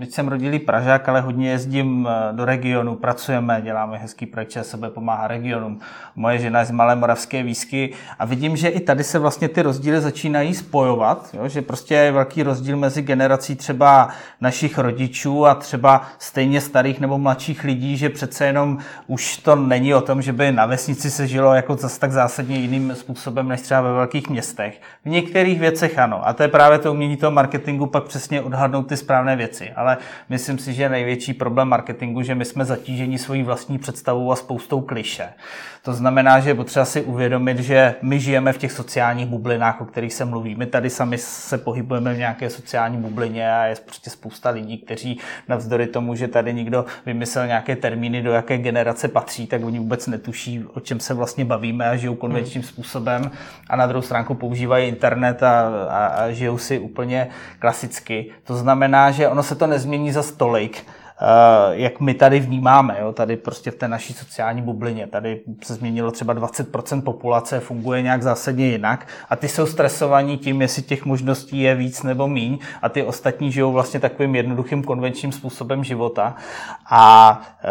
byť jsem rodilý Pražák, ale hodně jezdím eh, do regionu, pracujeme, děláme hezký projekt, sebe pomáhá regionům. Moje žena je z Malé Moravské výsky a vidím, že i tady se vlastně ty rozdíly začínají spojovat, jo? že prostě je velký rozdíl mezi generací třeba našich rodičů a třeba stejně starých nebo mladších lidí, že přece jenom už to není o tom, že by na vesnici se žilo jako zase tak zásadně jiným způsobem než třeba ve velkých městech. V některých věcech ano. A to je právě to umění toho marketingu pak přesně odhadnout ty správné věci. Ale ale myslím si, že největší problém marketingu, že my jsme zatíženi svojí vlastní představou a spoustou kliše. To znamená, že je potřeba si uvědomit, že my žijeme v těch sociálních bublinách, o kterých se mluví. My tady sami se pohybujeme v nějaké sociální bublině a je prostě spousta lidí, kteří navzdory tomu, že tady někdo vymyslel nějaké termíny, do jaké generace patří, tak oni vůbec netuší, o čem se vlastně bavíme a žijou konvenčním způsobem a na druhou stránku používají internet a, a, a žijou si úplně klasicky. To znamená, že ono se to nezmění za stolik, Eh, jak my tady vnímáme, jo? tady prostě v té naší sociální bublině. Tady se změnilo třeba 20% populace, funguje nějak zásadně jinak a ty jsou stresovaní tím, jestli těch možností je víc nebo míň a ty ostatní žijou vlastně takovým jednoduchým konvenčním způsobem života. A e,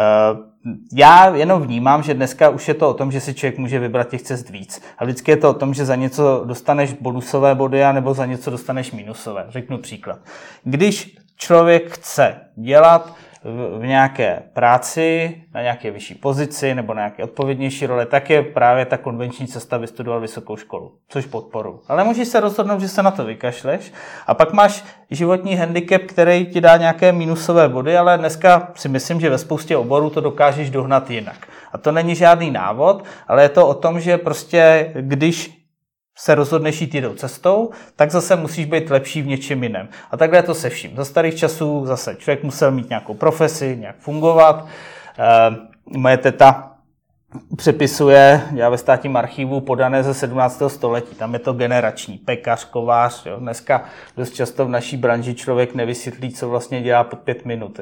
já jenom vnímám, že dneska už je to o tom, že si člověk může vybrat těch cest víc. A vždycky je to o tom, že za něco dostaneš bonusové body nebo za něco dostaneš minusové. Řeknu příklad. Když člověk chce dělat v, nějaké práci, na nějaké vyšší pozici nebo na nějaké odpovědnější role, tak je právě ta konvenční cesta vystudovat vysokou školu, což podporu. Ale můžeš se rozhodnout, že se na to vykašleš a pak máš životní handicap, který ti dá nějaké minusové body, ale dneska si myslím, že ve spoustě oborů to dokážeš dohnat jinak. A to není žádný návod, ale je to o tom, že prostě když se rozhodneš jít jinou cestou, tak zase musíš být lepší v něčem jiném. A takhle je to se vším. Za starých časů zase člověk musel mít nějakou profesi, nějak fungovat. E, moje teta přepisuje, já ve státním archivu podané ze 17. století. Tam je to generační, pekař, kovář. Jo. Dneska dost často v naší branži člověk nevysvětlí, co vlastně dělá pod pět minut.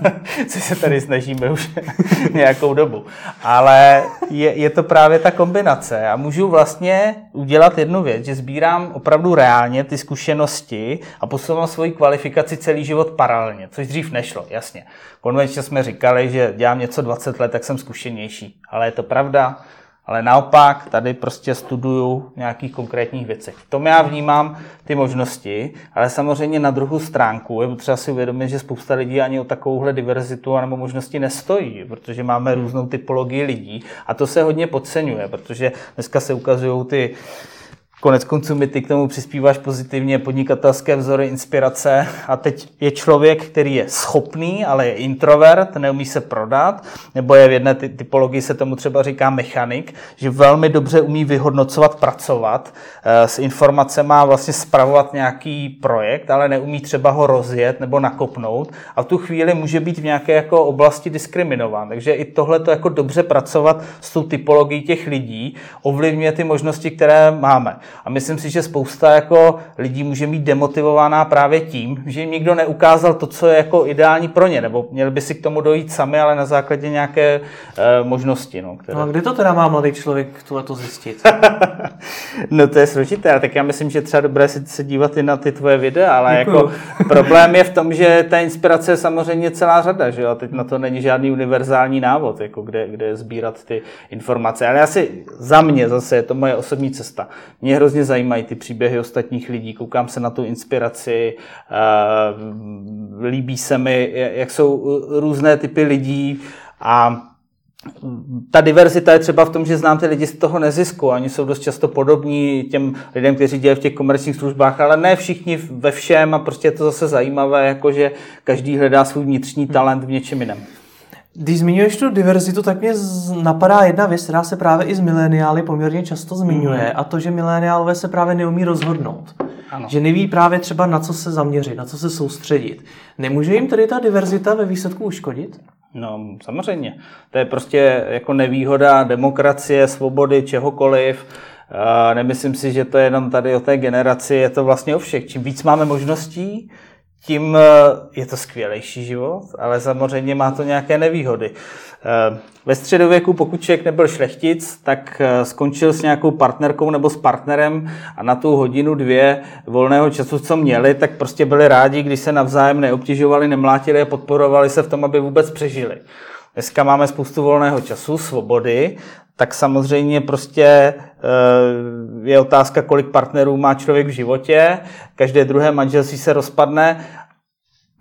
*laughs* Co se tady snažíme už *laughs* nějakou dobu. Ale je, je to právě ta kombinace. A můžu vlastně udělat jednu věc, že sbírám opravdu reálně ty zkušenosti a posouvám svoji kvalifikaci celý život paralelně, což dřív nešlo, jasně. Konvenčně jsme říkali, že dělám něco 20 let, tak jsem zkušenější. Ale je to pravda? Ale naopak, tady prostě studuju nějakých konkrétních věcech. V tom já vnímám ty možnosti, ale samozřejmě na druhou stránku je potřeba si uvědomit, že spousta lidí ani o takovouhle diverzitu nebo možnosti nestojí, protože máme různou typologii lidí a to se hodně podceňuje, protože dneska se ukazují ty Konec konců mi ty k tomu přispíváš pozitivně, podnikatelské vzory, inspirace a teď je člověk, který je schopný, ale je introvert, neumí se prodat, nebo je v jedné typologii se tomu třeba říká mechanik, že velmi dobře umí vyhodnocovat, pracovat eh, s informacemi vlastně spravovat nějaký projekt, ale neumí třeba ho rozjet nebo nakopnout a v tu chvíli může být v nějaké jako oblasti diskriminován. Takže i tohle to jako dobře pracovat s tou typologií těch lidí ovlivňuje ty možnosti, které máme. A myslím si, že spousta jako lidí může být demotivovaná právě tím, že jim nikdo neukázal to, co je jako ideální pro ně, nebo měli by si k tomu dojít sami, ale na základě nějaké uh, možnosti. No, které... no a kdy to teda má mladý člověk tohle to zjistit? *laughs* no to je složité, tak já myslím, že třeba dobré si se dívat i na ty tvoje videa, ale Děkuju. jako *laughs* problém je v tom, že ta inspirace je samozřejmě celá řada, že jo, teď na to není žádný univerzální návod, jako kde, kde sbírat ty informace, ale asi za mě zase je to moje osobní cesta. Mě hrozně zajímají ty příběhy ostatních lidí, koukám se na tu inspiraci, uh, líbí se mi, jak jsou různé typy lidí a ta diverzita je třeba v tom, že znám ty lidi z toho nezisku. Oni jsou dost často podobní těm lidem, kteří dělají v těch komerčních službách, ale ne všichni ve všem a prostě je to zase zajímavé, jakože každý hledá svůj vnitřní talent v něčem jiném. Když zmiňuješ tu diverzitu, tak mě napadá jedna věc, která se právě i z mileniály poměrně často zmiňuje, mm. a to, že mileniálové se právě neumí rozhodnout. Ano. Že neví právě třeba na co se zaměřit, na co se soustředit. Nemůže jim tedy ta diverzita ve výsledku uškodit? No, samozřejmě. To je prostě jako nevýhoda demokracie, svobody, čehokoliv. Nemyslím si, že to je jenom tady o té generaci, je to vlastně o všech. Čím víc máme možností, tím eh, je to skvělejší život, ale samozřejmě má to nějaké nevýhody. Eh, ve středověku, pokud člověk nebyl šlechtic, tak eh, skončil s nějakou partnerkou nebo s partnerem a na tu hodinu, dvě volného času, co měli, tak prostě byli rádi, když se navzájem neobtěžovali, nemlátili a podporovali se v tom, aby vůbec přežili. Dneska máme spoustu volného času, svobody, tak samozřejmě prostě eh, je otázka, kolik partnerů má člověk v životě. Každé druhé manželství se rozpadne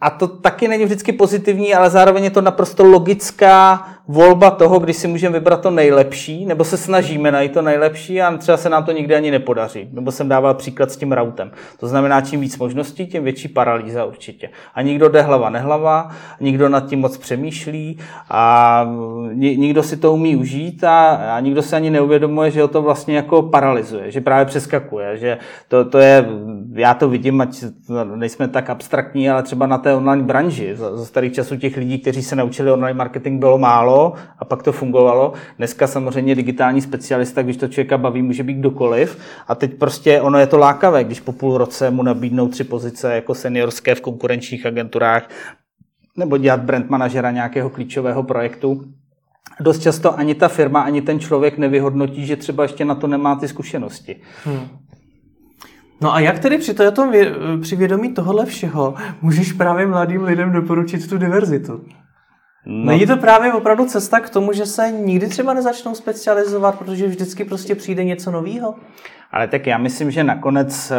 a to taky není vždycky pozitivní, ale zároveň je to naprosto logická volba toho, když si můžeme vybrat to nejlepší, nebo se snažíme najít to nejlepší a třeba se nám to nikdy ani nepodaří. Nebo jsem dával příklad s tím routem. To znamená, čím víc možností, tím větší paralýza určitě. A nikdo jde hlava nehlava, nikdo nad tím moc přemýšlí a nikdo si to umí užít a, a nikdo se ani neuvědomuje, že ho to vlastně jako paralizuje, že právě přeskakuje, že to, to je, já to vidím, ať nejsme tak abstraktní, ale třeba na té online branži. Za, za starých časů těch lidí, kteří se naučili online marketing, bylo málo a pak to fungovalo. Dneska samozřejmě digitální specialista, když to člověka baví, může být kdokoliv. A teď prostě ono je to lákavé, když po půl roce mu nabídnou tři pozice jako seniorské v konkurenčních agenturách nebo dělat brand manažera nějakého klíčového projektu. Dost často ani ta firma, ani ten člověk nevyhodnotí, že třeba ještě na to nemá ty zkušenosti. Hmm. No a jak tedy při, tom, při vědomí tohohle všeho můžeš právě mladým lidem doporučit tu diverzitu? No. Není to právě opravdu cesta k tomu, že se nikdy třeba nezačnou specializovat, protože vždycky prostě přijde něco nového? Ale tak já myslím, že nakonec eh,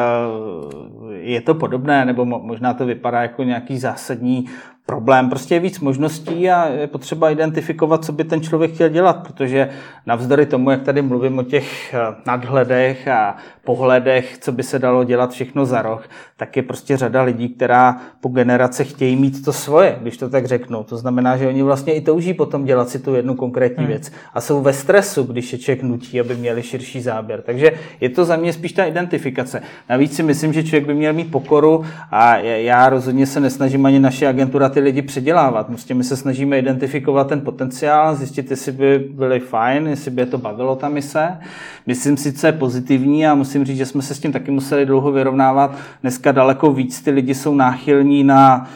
je to podobné, nebo možná to vypadá jako nějaký zásadní problém. Prostě je víc možností a je potřeba identifikovat, co by ten člověk chtěl dělat, protože navzdory tomu, jak tady mluvím o těch eh, nadhledech a pohledech, co by se dalo dělat všechno za rok, tak je prostě řada lidí, která po generace chtějí mít to svoje, když to tak řeknu. To znamená, že oni vlastně i touží potom dělat si tu jednu konkrétní hmm. věc a jsou ve stresu, když je člověk nutí, aby měli širší záběr. Takže je to za mě spíš ta identifikace. Navíc si myslím, že člověk by měl mít pokoru a já rozhodně se nesnažím ani naše agentura ty lidi předělávat. Prostě my se snažíme identifikovat ten potenciál, zjistit, jestli by byli fajn, jestli by je to bavilo ta mise. Myslím si, co je pozitivní a musím říct, že jsme se s tím taky museli dlouho vyrovnávat. Dneska daleko víc ty lidi jsou náchylní na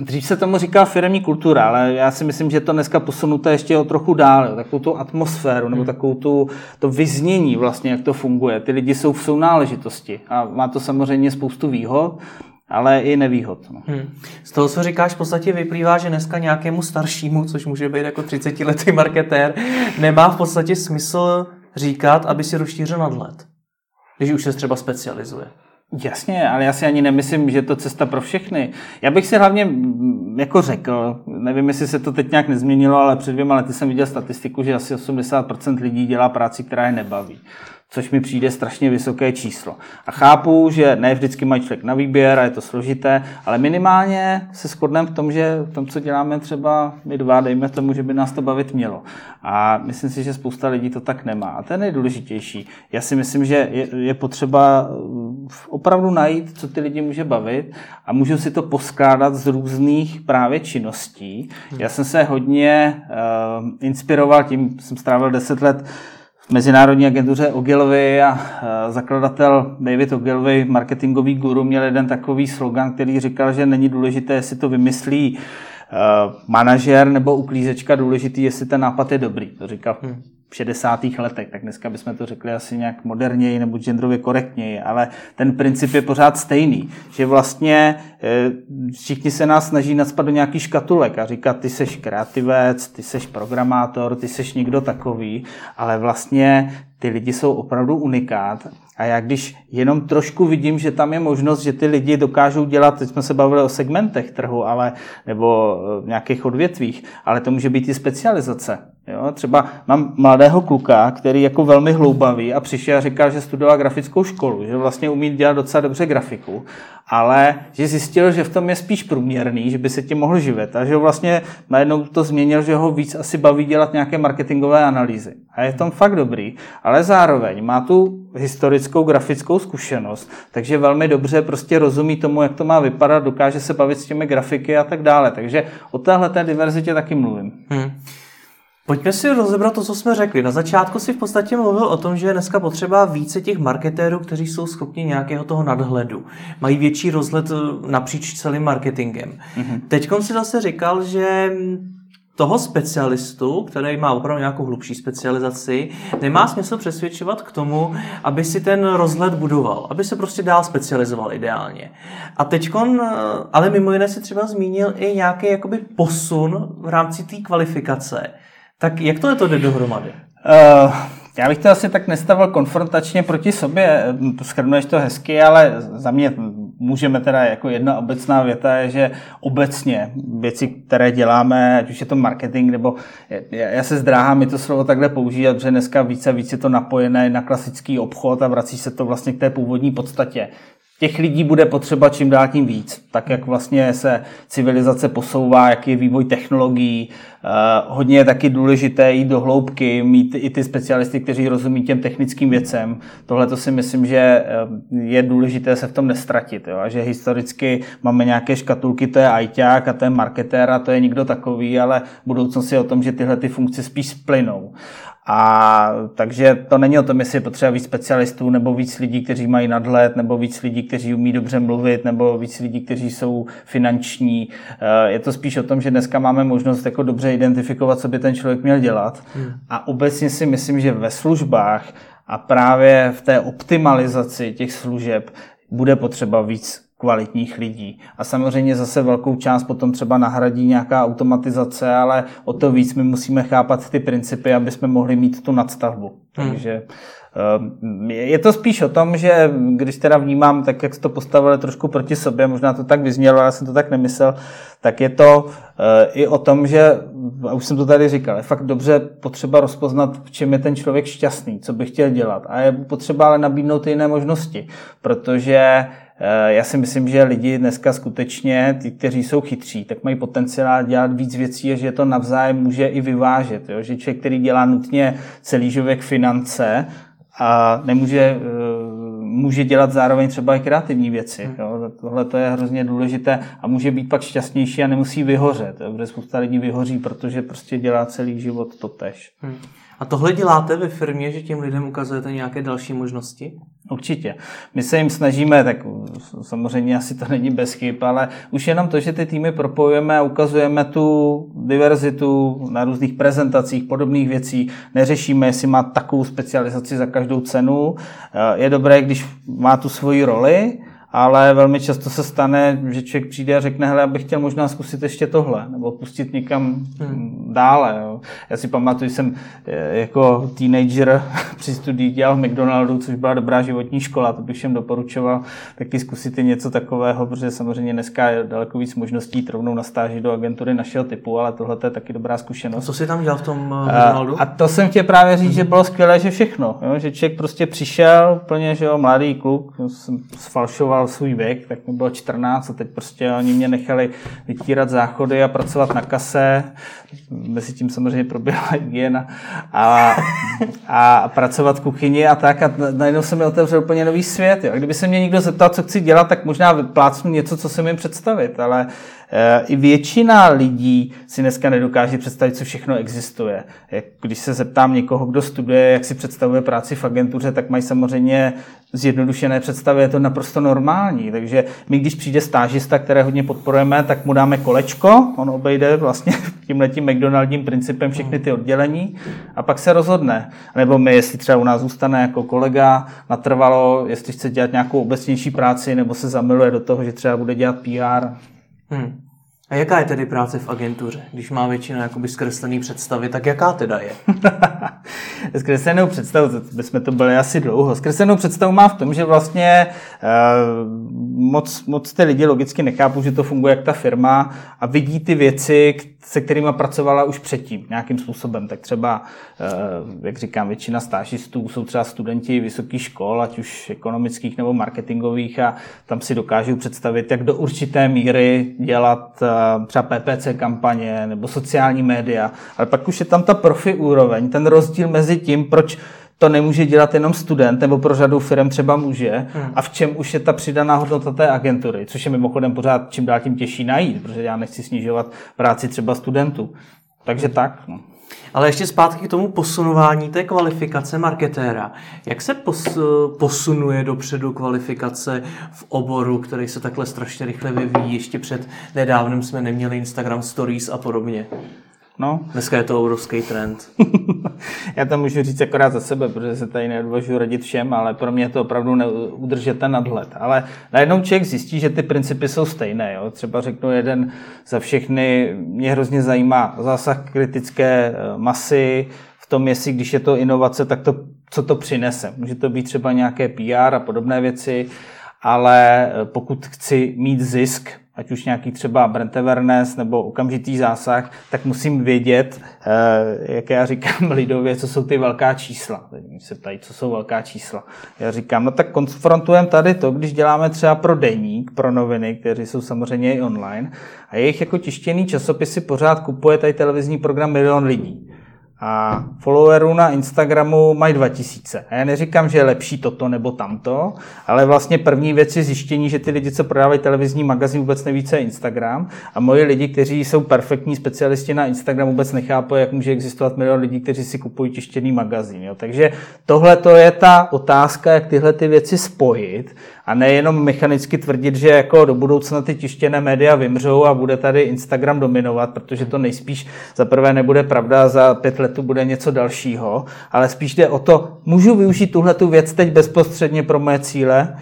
Dřív se tomu říká firmní kultura, ale já si myslím, že to dneska posunuté ještě o trochu dál, takovou tu atmosféru nebo hmm. takovou tu, to vyznění vlastně, jak to funguje. Ty lidi jsou v sounáležitosti a má to samozřejmě spoustu výhod, ale i nevýhod. No. Hmm. Z toho, co říkáš, v podstatě vyplývá, že dneska nějakému staršímu, což může být jako 30-letý marketér, nemá v podstatě smysl říkat, aby si rozšířil nadhled, když už se třeba specializuje. Jasně, ale já si ani nemyslím, že to cesta pro všechny. Já bych si hlavně jako řekl, nevím, jestli se to teď nějak nezměnilo, ale před dvěma lety jsem viděl statistiku, že asi 80% lidí dělá práci, která je nebaví což mi přijde strašně vysoké číslo. A chápu, že ne vždycky mají člověk na výběr a je to složité, ale minimálně se shodneme v tom, že v tom, co děláme třeba my dva, dejme tomu, že by nás to bavit mělo. A myslím si, že spousta lidí to tak nemá. A to je nejdůležitější. Já si myslím, že je, je potřeba opravdu najít, co ty lidi může bavit a můžu si to poskládat z různých právě činností. Já jsem se hodně uh, inspiroval tím, jsem strávil deset let v Mezinárodní agentuře Ogilvy a zakladatel David Ogilvy, marketingový guru, měl jeden takový slogan, který říkal, že není důležité, jestli to vymyslí manažer nebo uklízečka, důležitý, jestli ten nápad je dobrý. To říkal hmm 60. letech, tak dneska bychom to řekli asi nějak moderněji nebo genderově korektněji, ale ten princip je pořád stejný, že vlastně eh, všichni se nás snaží nadspat do nějaký škatulek a říkat, ty seš kreativec, ty seš programátor, ty seš někdo takový, ale vlastně ty lidi jsou opravdu unikát a já když jenom trošku vidím, že tam je možnost, že ty lidi dokážou dělat, teď jsme se bavili o segmentech trhu, ale, nebo v nějakých odvětvích, ale to může být i specializace. Jo? Třeba mám mladého kluka, který jako velmi hloubavý a přišel a říkal, že studoval grafickou školu, že vlastně umí dělat docela dobře grafiku, ale že zjistil, že v tom je spíš průměrný, že by se tím mohl živit a že vlastně najednou to změnil, že ho víc asi baví dělat nějaké marketingové analýzy. A je v tom fakt dobrý, ale zároveň má tu historickou grafickou zkušenost, takže velmi dobře prostě rozumí tomu, jak to má vypadat, dokáže se bavit s těmi grafiky a tak dále. Takže o téhle té diverzitě taky mluvím. Hmm. Pojďme si rozebrat to, co jsme řekli. Na začátku si v podstatě mluvil o tom, že je dneska potřeba více těch marketérů, kteří jsou schopni nějakého toho nadhledu. Mají větší rozhled eh, napříč celým marketingem. Mm-hmm. Teď si zase říkal, že toho specialistu, který má opravdu nějakou hlubší specializaci, nemá smysl přesvědčovat k tomu, aby si ten rozhled budoval, aby se prostě dál specializoval ideálně. A teď, ale mimo jiné si třeba zmínil i nějaký jakoby posun v rámci té kvalifikace. Tak jak to je to jde dohromady? Uh, já bych to asi tak nestavil konfrontačně proti sobě, schrnuješ to hezky, ale za mě můžeme teda jako jedna obecná věta je, že obecně věci, které děláme, ať už je to marketing, nebo já se zdráhám mi to slovo takhle používat, protože dneska více a více je to napojené na klasický obchod a vrací se to vlastně k té původní podstatě těch lidí bude potřeba čím dál tím víc. Tak jak vlastně se civilizace posouvá, jaký je vývoj technologií, eh, hodně je taky důležité jít do hloubky, mít i ty specialisty, kteří rozumí těm technickým věcem. Tohle to si myslím, že eh, je důležité se v tom nestratit. Jo? A že historicky máme nějaké škatulky, to je ajťák a to je marketér a to je někdo takový, ale budoucnost je o tom, že tyhle ty funkce spíš splynou. A takže to není o tom, jestli je potřeba víc specialistů, nebo víc lidí, kteří mají nadhled, nebo víc lidí, kteří umí dobře mluvit, nebo víc lidí, kteří jsou finanční. Eh, je to spíš o tom, že dneska máme možnost jako dobře identifikovat, co by ten člověk měl dělat. Hmm. A obecně si myslím, že ve službách a právě v té optimalizaci těch služeb bude potřeba víc kvalitních lidí. A samozřejmě zase velkou část potom třeba nahradí nějaká automatizace, ale o to víc my musíme chápat ty principy, aby jsme mohli mít tu nadstavbu. Hmm. Takže ehm, je to spíš o tom, že když teda vnímám, tak jak jste to postavili trošku proti sobě, možná to tak vyznělo, ale já jsem to tak nemyslel, tak je to eh, i o tom, že, a už jsem to tady říkal, je fakt dobře potřeba rozpoznat, v čem je ten člověk šťastný, co by chtěl dělat. A je potřeba ale nabídnout jiné možnosti, protože já si myslím, že lidi dneska skutečně, ty, kteří jsou chytří, tak mají potenciál dělat víc věcí a že to navzájem může i vyvážet. Jo? Že člověk, který dělá nutně celý život finance a nemůže eh, může dělat zároveň třeba i kreativní věci. Hmm. Jo? Tohle to je hrozně důležité a může být pak šťastnější a nemusí vyhořet. Jo? Protože spousta lidí vyhoří, protože prostě dělá celý život to tež. Hmm. A tohle děláte ve firmě, že těm lidem ukazujete nějaké další možnosti? Určitě. My se jim snažíme, tak samozřejmě asi to není bez chyb, ale už jenom to, že ty týmy propojujeme a ukazujeme tu diverzitu na různých prezentacích, podobných věcí, neřešíme, jestli má takovou specializaci za každou cenu. Je dobré, když má tu svoji roli, ale velmi často se stane, že člověk přijde a řekne, hele, já bych chtěl možná zkusit ještě tohle, nebo pustit někam hmm. dále. Jo. Já si pamatuju, že jsem eh, jako teenager *laughs* při studii dělal v McDonaldu, což byla dobrá životní škola, to bych všem doporučoval taky zkusit i něco takového, protože samozřejmě dneska je daleko víc možností jít rovnou na stáži do agentury našeho typu, ale tohle je taky dobrá zkušenost. A co jsi tam dělal v tom eh, McDonaldu? A, a to jsem tě právě říct, hmm. že bylo skvělé, že všechno, jo, že člověk prostě přišel, plně, že jo, mladý kluk, jsem sfalšoval sledovat svůj věk, tak mi bylo 14 a teď prostě oni mě nechali vytírat záchody a pracovat na kase. Mezi tím samozřejmě proběhla *laughs* hygiena a, a pracovat v kuchyni a tak. A najednou se mi otevřel úplně nový svět. Jo. Kdyby se mě někdo zeptal, co chci dělat, tak možná vyplácnu něco, co se mi představit, ale i většina lidí si dneska nedokáže představit, co všechno existuje. Když se zeptám někoho, kdo studuje, jak si představuje práci v agentuře, tak mají samozřejmě zjednodušené představy, je to naprosto normální. Takže my, když přijde stážista, které hodně podporujeme, tak mu dáme kolečko, on obejde vlastně *laughs* tímhle tím McDonaldním principem všechny ty oddělení a pak se rozhodne. Nebo my, jestli třeba u nás zůstane jako kolega natrvalo, jestli chce dělat nějakou obecnější práci, nebo se zamiluje do toho, že třeba bude dělat PR. Hmm. A jaká je tedy práce v agentuře? Když má většina jakoby zkreslený představy, tak jaká teda je? *laughs* Zkreslenou představu, bychom to byli asi dlouho. Zkreslenou představu má v tom, že vlastně uh, moc, moc ty lidi logicky nechápou, že to funguje jak ta firma a vidí ty věci, se kterými pracovala už předtím nějakým způsobem. Tak třeba, uh, jak říkám, většina stážistů jsou třeba studenti vysokých škol, ať už ekonomických nebo marketingových a tam si dokážou představit, jak do určité míry dělat uh, třeba PPC kampaně nebo sociální média. Ale pak už je tam ta profi úroveň, ten rozdíl mezi tím, proč to nemůže dělat jenom student, nebo pro řadu firm třeba může, hmm. a v čem už je ta přidaná hodnota té agentury, což je mimochodem pořád čím dál tím těžší najít, protože já nechci snižovat práci třeba studentů. Takže tak. No. Ale ještě zpátky k tomu posunování té kvalifikace marketéra. Jak se pos, posunuje dopředu kvalifikace v oboru, který se takhle strašně rychle vyvíjí? Ještě před nedávnem jsme neměli Instagram Stories a podobně. No. Dneska je to obrovský trend. *laughs* Já to můžu říct akorát za sebe, protože se tady neodvažuji radit všem, ale pro mě je to opravdu udržet ten nadhled. Ale najednou člověk zjistí, že ty principy jsou stejné. Jo? Třeba řeknu jeden za všechny, mě hrozně zajímá zásah kritické eh, masy, v tom, jestli když je to inovace, tak to, co to přinese. Může to být třeba nějaké PR a podobné věci, ale eh, pokud chci mít zisk, ať už nějaký třeba brand awareness nebo okamžitý zásah, tak musím vědět, eh, jak já říkám *laughs* lidově, co jsou ty velká čísla. Teď se ptají, co jsou velká čísla. Já říkám, no tak konfrontujeme tady to, když děláme třeba pro deník, pro noviny, které jsou samozřejmě i online, a jejich jako tištěný časopisy pořád kupuje tady televizní program milion lidí a followerů na Instagramu mají 2000. A já neříkám, že je lepší toto nebo tamto, ale vlastně první věc je zjištění, že ty lidi, co prodávají televizní magazín, vůbec neví, co je Instagram. A moji lidi, kteří jsou perfektní specialisti na Instagram, vůbec nechápou, jak může existovat milion lidí, kteří si kupují tištěný magazín. Jo. Takže tohle to je ta otázka, jak tyhle ty věci spojit a nejenom mechanicky tvrdit, že jako do budoucna ty tištěné média vymřou a bude tady Instagram dominovat, protože to nejspíš za prvé nebude pravda, za pět let tu bude něco dalšího, ale spíš jde o to, můžu využít tuhle tu věc teď bezprostředně pro moje cíle,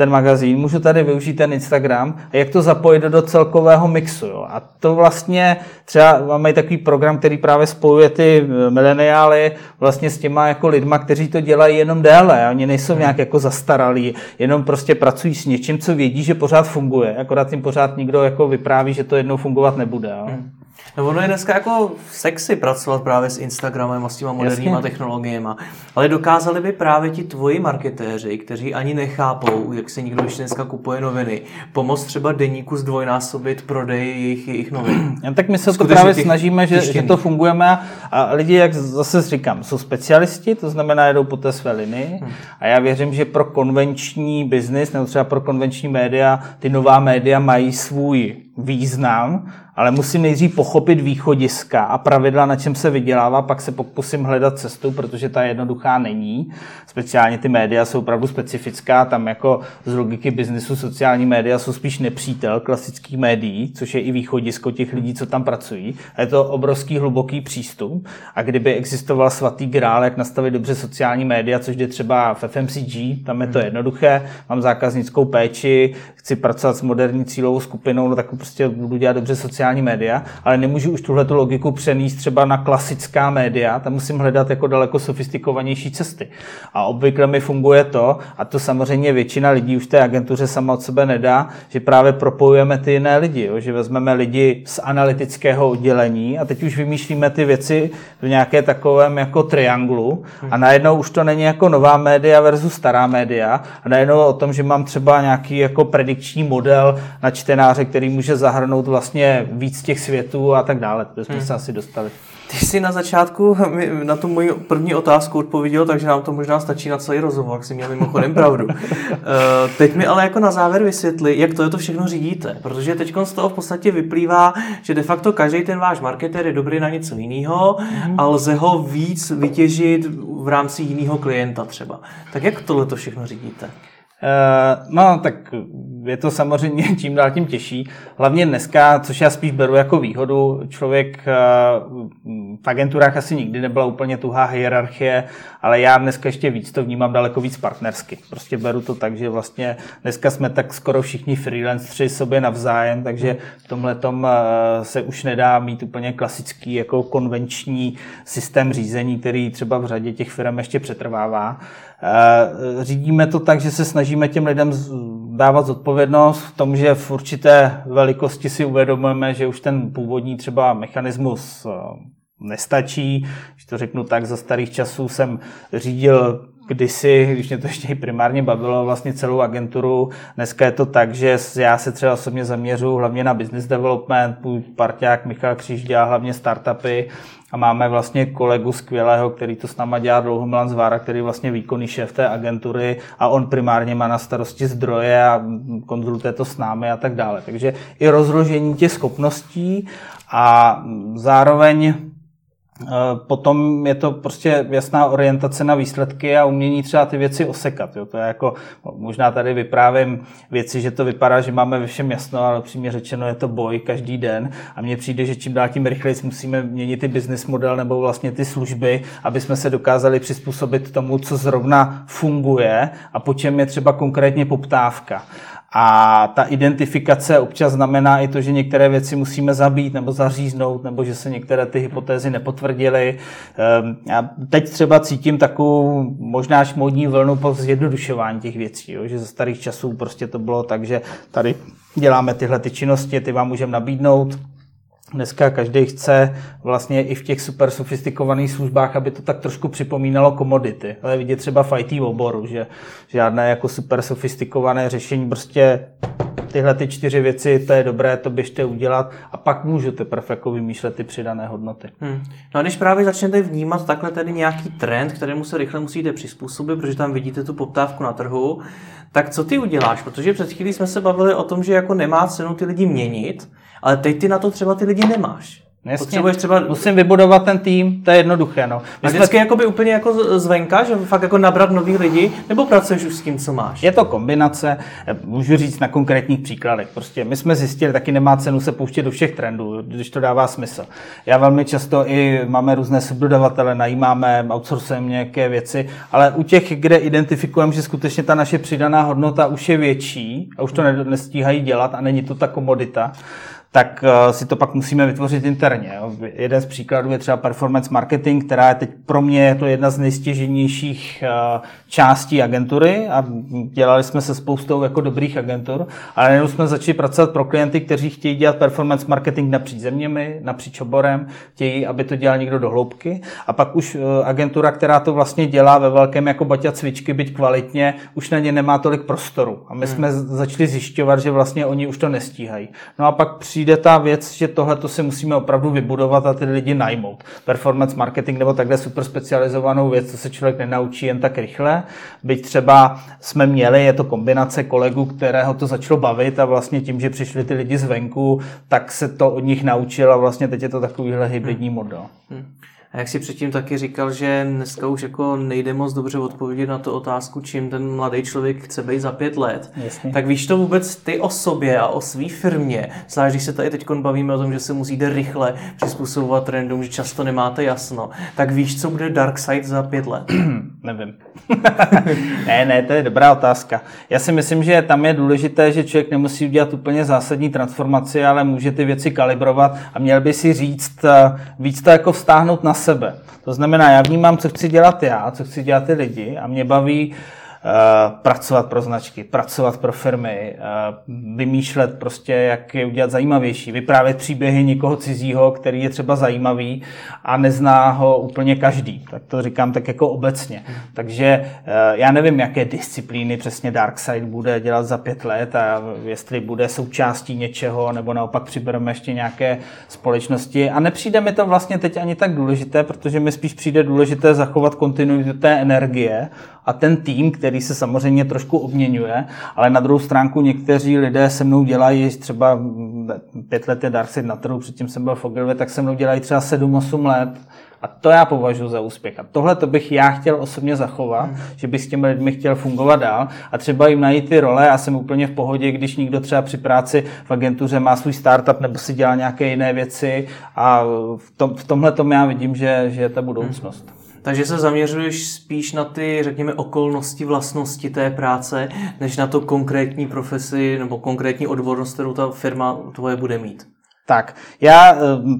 ten magazín, můžu tady využít ten Instagram a jak to zapojit do celkového mixu. Jo. A to vlastně třeba máme takový program, který právě spojuje ty eh, mileniály vlastně s těma jako lidma, kteří to dělají jenom déle. Oni nejsou nějak jako zastaralí, jenom prostě pracují s něčím, co vědí, že pořád funguje. Akorát jim pořád nikdo jako vypráví, že to jednou fungovat nebude. Jo. Hmm. No ono je dneska jako sexy pracovat právě s Instagramem a s těma moderníma technologiemi, ale dokázali by právě ti tvoji marketéři, kteří ani nechápou, jak se někdo ještě dneska kupuje noviny, pomoct třeba deníku zdvojnásobit prodej jejich, jejich novin. *clears throat* Ja, tak my se Skutečně to právě snažíme, že, že to fungujeme a lidi, jak zase říkám, jsou specialisti, to znamená, jedou po té své linii hmm. a já věřím, že pro konvenční biznis nebo třeba pro konvenční média, ty nová média mají svůj význam ale musím nejdřív pochopit východiska a pravidla, na čem se vydělává, pak se pokusím hledat cestu, protože ta jednoduchá není. Speciálně ty média jsou opravdu specifická, tam jako z logiky biznesu sociální média jsou spíš nepřítel klasických médií, což je i východisko těch lidí, co tam pracují. A je to obrovský hluboký přístup. A kdyby existoval svatý grál, jak nastavit dobře sociální média, což jde třeba v FMCG, tam je to hmm. jednoduché, mám zákaznickou péči, chci pracovat s moderní cílovou skupinou, no tak prostě budu dělat dobře sociální média, ale nemůžu už tuhle logiku přenést třeba na klasická média, tam musím hledat jako daleko sofistikovanější cesty. A obvykle mi funguje to, a to samozřejmě většina lidí už té agentuře sama od sebe nedá, že právě propojujeme ty jiné lidi, jo? že vezmeme lidi z analytického oddělení a teď už vymýšlíme ty věci v nějaké takovém jako trianglu a najednou už to není jako nová média versus stará média a najednou o tom, že mám třeba nějaký jako predikční model na čtenáře, který může zahrnout vlastně víc těch světů a tak dále. To jsme hmm. se asi dostali. Ty jsi na začátku na tu moji první otázku odpověděl, takže nám to možná stačí na celý rozhovor, jak jsi měl mimochodem pravdu. *laughs* Eh, teď mi ale jako na závěr vysvětli, jak to je to všechno řídíte, protože teď z toho v podstatě vyplývá, že de facto každý ten váš marketer je dobrý na něco jiného mm-hmm. a lze ho víc vytěžit v rámci jiného klienta třeba. Tak jak tohle to všechno řídíte? Eh, no, tak je to samozřejmě *laughs* čím dál tím těžší. Hlavně dneska, což já spíš beru jako výhodu, člověk eh, v agenturách asi nikdy nebyla úplně tuhá hierarchie, ale já dneska ještě víc to vnímám daleko víc partnersky. Prostě beru to tak, že vlastně dneska jsme tak skoro všichni freelanceri sobě navzájem, takže v tomhle eh, se už nedá mít úplně klasický jako konvenční systém řízení, který třeba v řadě těch firm ještě přetrvává. Eh, řídíme to tak, že se snažíme těm lidem dávat zodpovědnost v tom, že v určité velikosti si uvědomujeme, že už ten původní třeba mechanismus eh, nestačí. Když to řeknu tak, za starých časů jsem řídil kdysi, když mě to ještě primárně bavilo, vlastně celou agenturu. Dneska je to tak, že já se třeba osobně zaměřuji hlavně na business development, můj parťák Michal Kříž dělá hlavně startupy a máme vlastně kolegu skvělého, který to s náma dělá dlouho, Milan Zvára, který vlastně výkonný šéf té agentury a on primárně má na starosti zdroje a konzultuje to s námi a tak dále. Takže i rozložení těch schopností a zároveň potom je to prostě jasná orientace na výsledky a umění třeba ty věci osekat. Jo. To je jako, možná tady vyprávím věci, že to vypadá, že máme ve všem jasno, ale přímě řečeno je to boj každý den a mně přijde, že čím dál tím rychleji musíme měnit ty business model nebo vlastně ty služby, aby jsme se dokázali přizpůsobit tomu, co zrovna funguje a po čem je třeba konkrétně poptávka. A ta identifikace občas znamená i to, že některé věci musíme zabít nebo zaříznout, nebo že se některé ty hypotézy nepotvrdily. Ehm, já teď třeba cítím takovou možná až modní vlnu po zjednodušování těch věcí, jo? že ze starých časů prostě to bylo tak, že tady děláme tyhle ty činnosti, ty vám můžeme nabídnout, Dneska každý chce vlastně i v těch super sofistikovaných službách, aby to tak trošku připomínalo komodity. Ale vidět třeba v IT oboru, že žádné jako super sofistikované řešení, prostě tyhle ty čtyři věci, to je dobré, to běžte udělat a pak můžu teprve jako vymýšlet ty přidané hodnoty. Hmm. No a když právě začnete vnímat takhle tedy nějaký trend, kterému se rychle musíte přizpůsobit, protože tam vidíte tu poptávku na trhu, tak co ty uděláš? Protože před chvílí jsme se bavili o tom, že jako nemá cenu ty lidi měnit, ale teď ty na to třeba ty lidi nemáš. Jasně. Potřebuješ třeba... Musím vybudovat ten tým, to je jednoduché. No. My a vždycky jsme... jakoby úplně jako zvenka, že fakt jako nabrat nový lidi, nebo pracuješ už s tím, co máš? Je to kombinace, můžu říct na konkrétních příkladech. Prostě my jsme zjistili, taky nemá cenu se pouštět do všech trendů, když to dává smysl. Já velmi často i máme různé subdodavatele, najímáme, outsourcujeme nějaké věci, ale u těch, kde identifikujeme, že skutečně ta naše přidaná hodnota už je větší a už to nestíhají dělat a není to ta komodita, tak eh, si to pak musíme vytvořit interně. Jeden z příkladů je třeba performance marketing, která je teď pro mě je to jedna z nejstěženějších eh, částí agentury a dělali jsme se spoustou jako dobrých agentur, ale jenom jsme začali pracovat pro klienty, kteří chtějí dělat performance marketing napříč zeměmi, napříč oborem, chtějí, aby to dělal někdo do hloubky a pak už eh, agentura, která to vlastně dělá ve velkém jako baťa cvičky, byť kvalitně, už na ně nemá tolik prostoru. A my hmm. jsme začali zjišťovat, že vlastně oni už to nestíhají. No a pak při přijde ta věc, že tohle to si musíme opravdu vybudovat a ty lidi najmout. Performance marketing nebo takhle super specializovanou věc, co se člověk nenaučí jen tak rychle. Byť třeba jsme měli, je to kombinace kolegů, kterého to začalo bavit a vlastně tím, že přišli ty lidi zvenku, tak se to od nich naučil a vlastně teď je to takovýhle hybridní model. Hmm. A jak si předtím taky říkal, že dneska už jako nejde moc dobře odpovědět na tu otázku, čím ten mladý člověk chce být za pět let, Jasně. tak víš to vůbec ty o sobě a o své firmě, zvlášť když se tady teď bavíme o tom, že se musíte rychle přizpůsobovat trendům, že často nemáte jasno, tak víš, co bude Dark Side za pět let? *clears throat* Nevím. *laughs* ne, ne, to je dobrá otázka. Já si myslím, že tam je důležité, že člověk nemusí udělat úplně zásadní transformaci, ale může ty věci kalibrovat a měl by si říct, eh, víc to jako vztáhnout na sebe. To znamená, já vnímám, co chci dělat já, co chci dělat ty lidi a mě baví pracovat pro značky, pracovat pro firmy, vymýšlet prostě, jak je udělat zajímavější, vyprávět příběhy někoho cizího, který je třeba zajímavý a nezná ho úplně každý. Tak to říkám tak jako obecně. Takže já nevím, jaké disciplíny přesně Darkside bude dělat za pět let a jestli bude součástí něčeho, nebo naopak přibereme ještě nějaké společnosti. A nepřijde mi to vlastně teď ani tak důležité, protože mi spíš přijde důležité zachovat kontinuitu té energie a ten tým, který se samozřejmě trošku obměňuje, ale na druhou stránku někteří lidé se mnou dělají třeba pět let je Darkseid na trhu, předtím jsem byl v Ogilvy, tak se mnou dělají třeba 7-8 let a to já považuji za úspěch. A tohle to bych já chtěl osobně zachovat, hmm. že bych s těmi lidmi chtěl fungovat dál a třeba jim najít ty role. a jsem úplně v pohodě, když někdo třeba při práci v agentuře má svůj startup nebo si dělá nějaké jiné věci a v, tom, v tomhle tom já vidím, že, že je ta budoucnost. Hmm. Takže se zaměřuješ spíš na ty, řekněme, okolnosti, vlastnosti té práce, než na to konkrétní profesi nebo konkrétní odbornost, kterou ta firma tvoje bude mít. Tak, já, eh,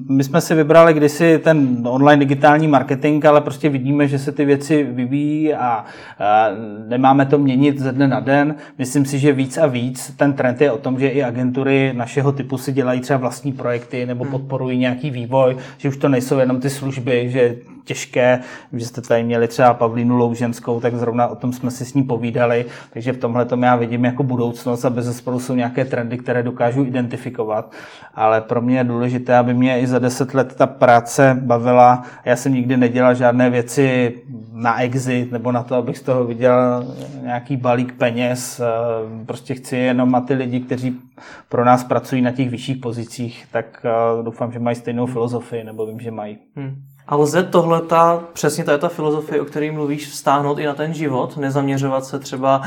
my jsme si vybrali kdysi ten online digitální marketing, ale prostě vidíme, že se ty věci vyvíjí a, a nemáme to měnit ze dne na den. Myslím si, že víc a víc ten trend je o tom, že i agentury našeho typu si dělají třeba vlastní projekty nebo hmm. podporují nějaký vývoj, že už to nejsou jenom ty služby, že těžké, že jste tady měli třeba Pavlínu Louženskou, tak zrovna o tom jsme si s ní povídali, takže v tomhle tom já vidím jako budoucnost a bez zesporu jsou nějaké trendy, které dokážu identifikovat, ale pro mě je důležité, aby mě i za deset let ta práce bavila. Já jsem nikdy nedělal žádné věci na exit nebo na to, abych z toho viděl nějaký balík peněz. Prostě chci jenom a ty lidi, kteří pro nás pracují na těch vyšších pozicích, tak doufám, že mají stejnou filozofii, nebo vím, že mají. Hmm. A lze tohle ta, přesně ta, ta filozofie, o které mluvíš, vztáhnout i na ten život, nezaměřovat se třeba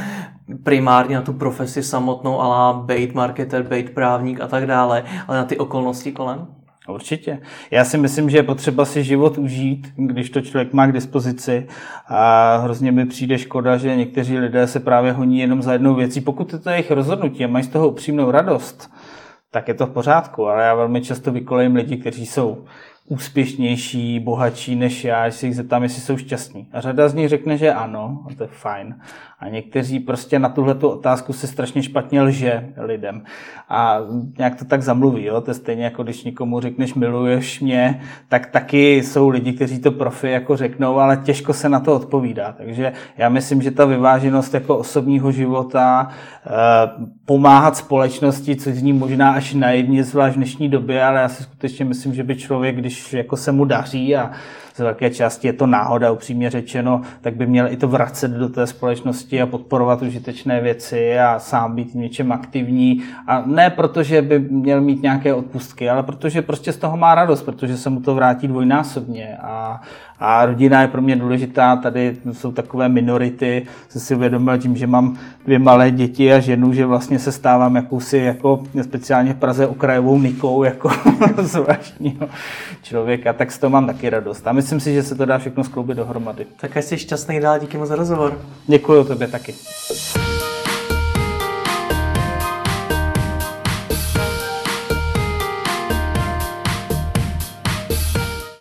primárně na tu profesi samotnou, ale bait marketer, bait právník a tak dále, ale na ty okolnosti kolem? Určitě. Já si myslím, že je potřeba si život užít, když to člověk má k dispozici a hrozně mi přijde škoda, že někteří lidé se právě honí jenom za jednou věcí. Pokud je to jejich rozhodnutí a mají z toho upřímnou radost, tak je to v pořádku, ale já velmi často vykolejím lidi, kteří jsou úspěšnější, bohatší než já, že si jich zeptám, jestli jsou šťastní. A řada z nich řekne, že ano, a to je fajn. A někteří prostě na tuhle otázku se strašně špatně lže lidem. A nějak to tak zamluví. Jo? To je stejně jako když někomu řekneš miluješ mě, tak taky jsou lidi, kteří to profi jako řeknou, ale těžko se na to odpovídá. Takže já myslím, že ta vyváženost jako osobního života, eh, pomáhat společnosti, což zní možná až naivně, zvlášť v dnešní době, ale já si skutečně myslím, že by člověk, když jako se mu daří a z velké části je to náhoda, upřímně řečeno, tak by měl i to vracet do té společnosti a podporovat užitečné věci a sám být něčem aktivní. A ne proto, že by měl mít nějaké odpustky, ale protože prostě z toho má radost, protože se mu to vrátí dvojnásobně. A, a rodina je pro mě důležitá, tady jsou takové minority, jsem si uvědomil tím, že mám dvě malé děti a ženu, že vlastně se stávám jakousi jako speciálně v Praze okrajovou nikou jako *laughs* zvláštního člověka, tak z toho mám taky radost. A myslím si, že se to dá všechno skloubit dohromady. Tak jsi šťastný dál, díky moc za rozhovor. Děkuji tobě taky.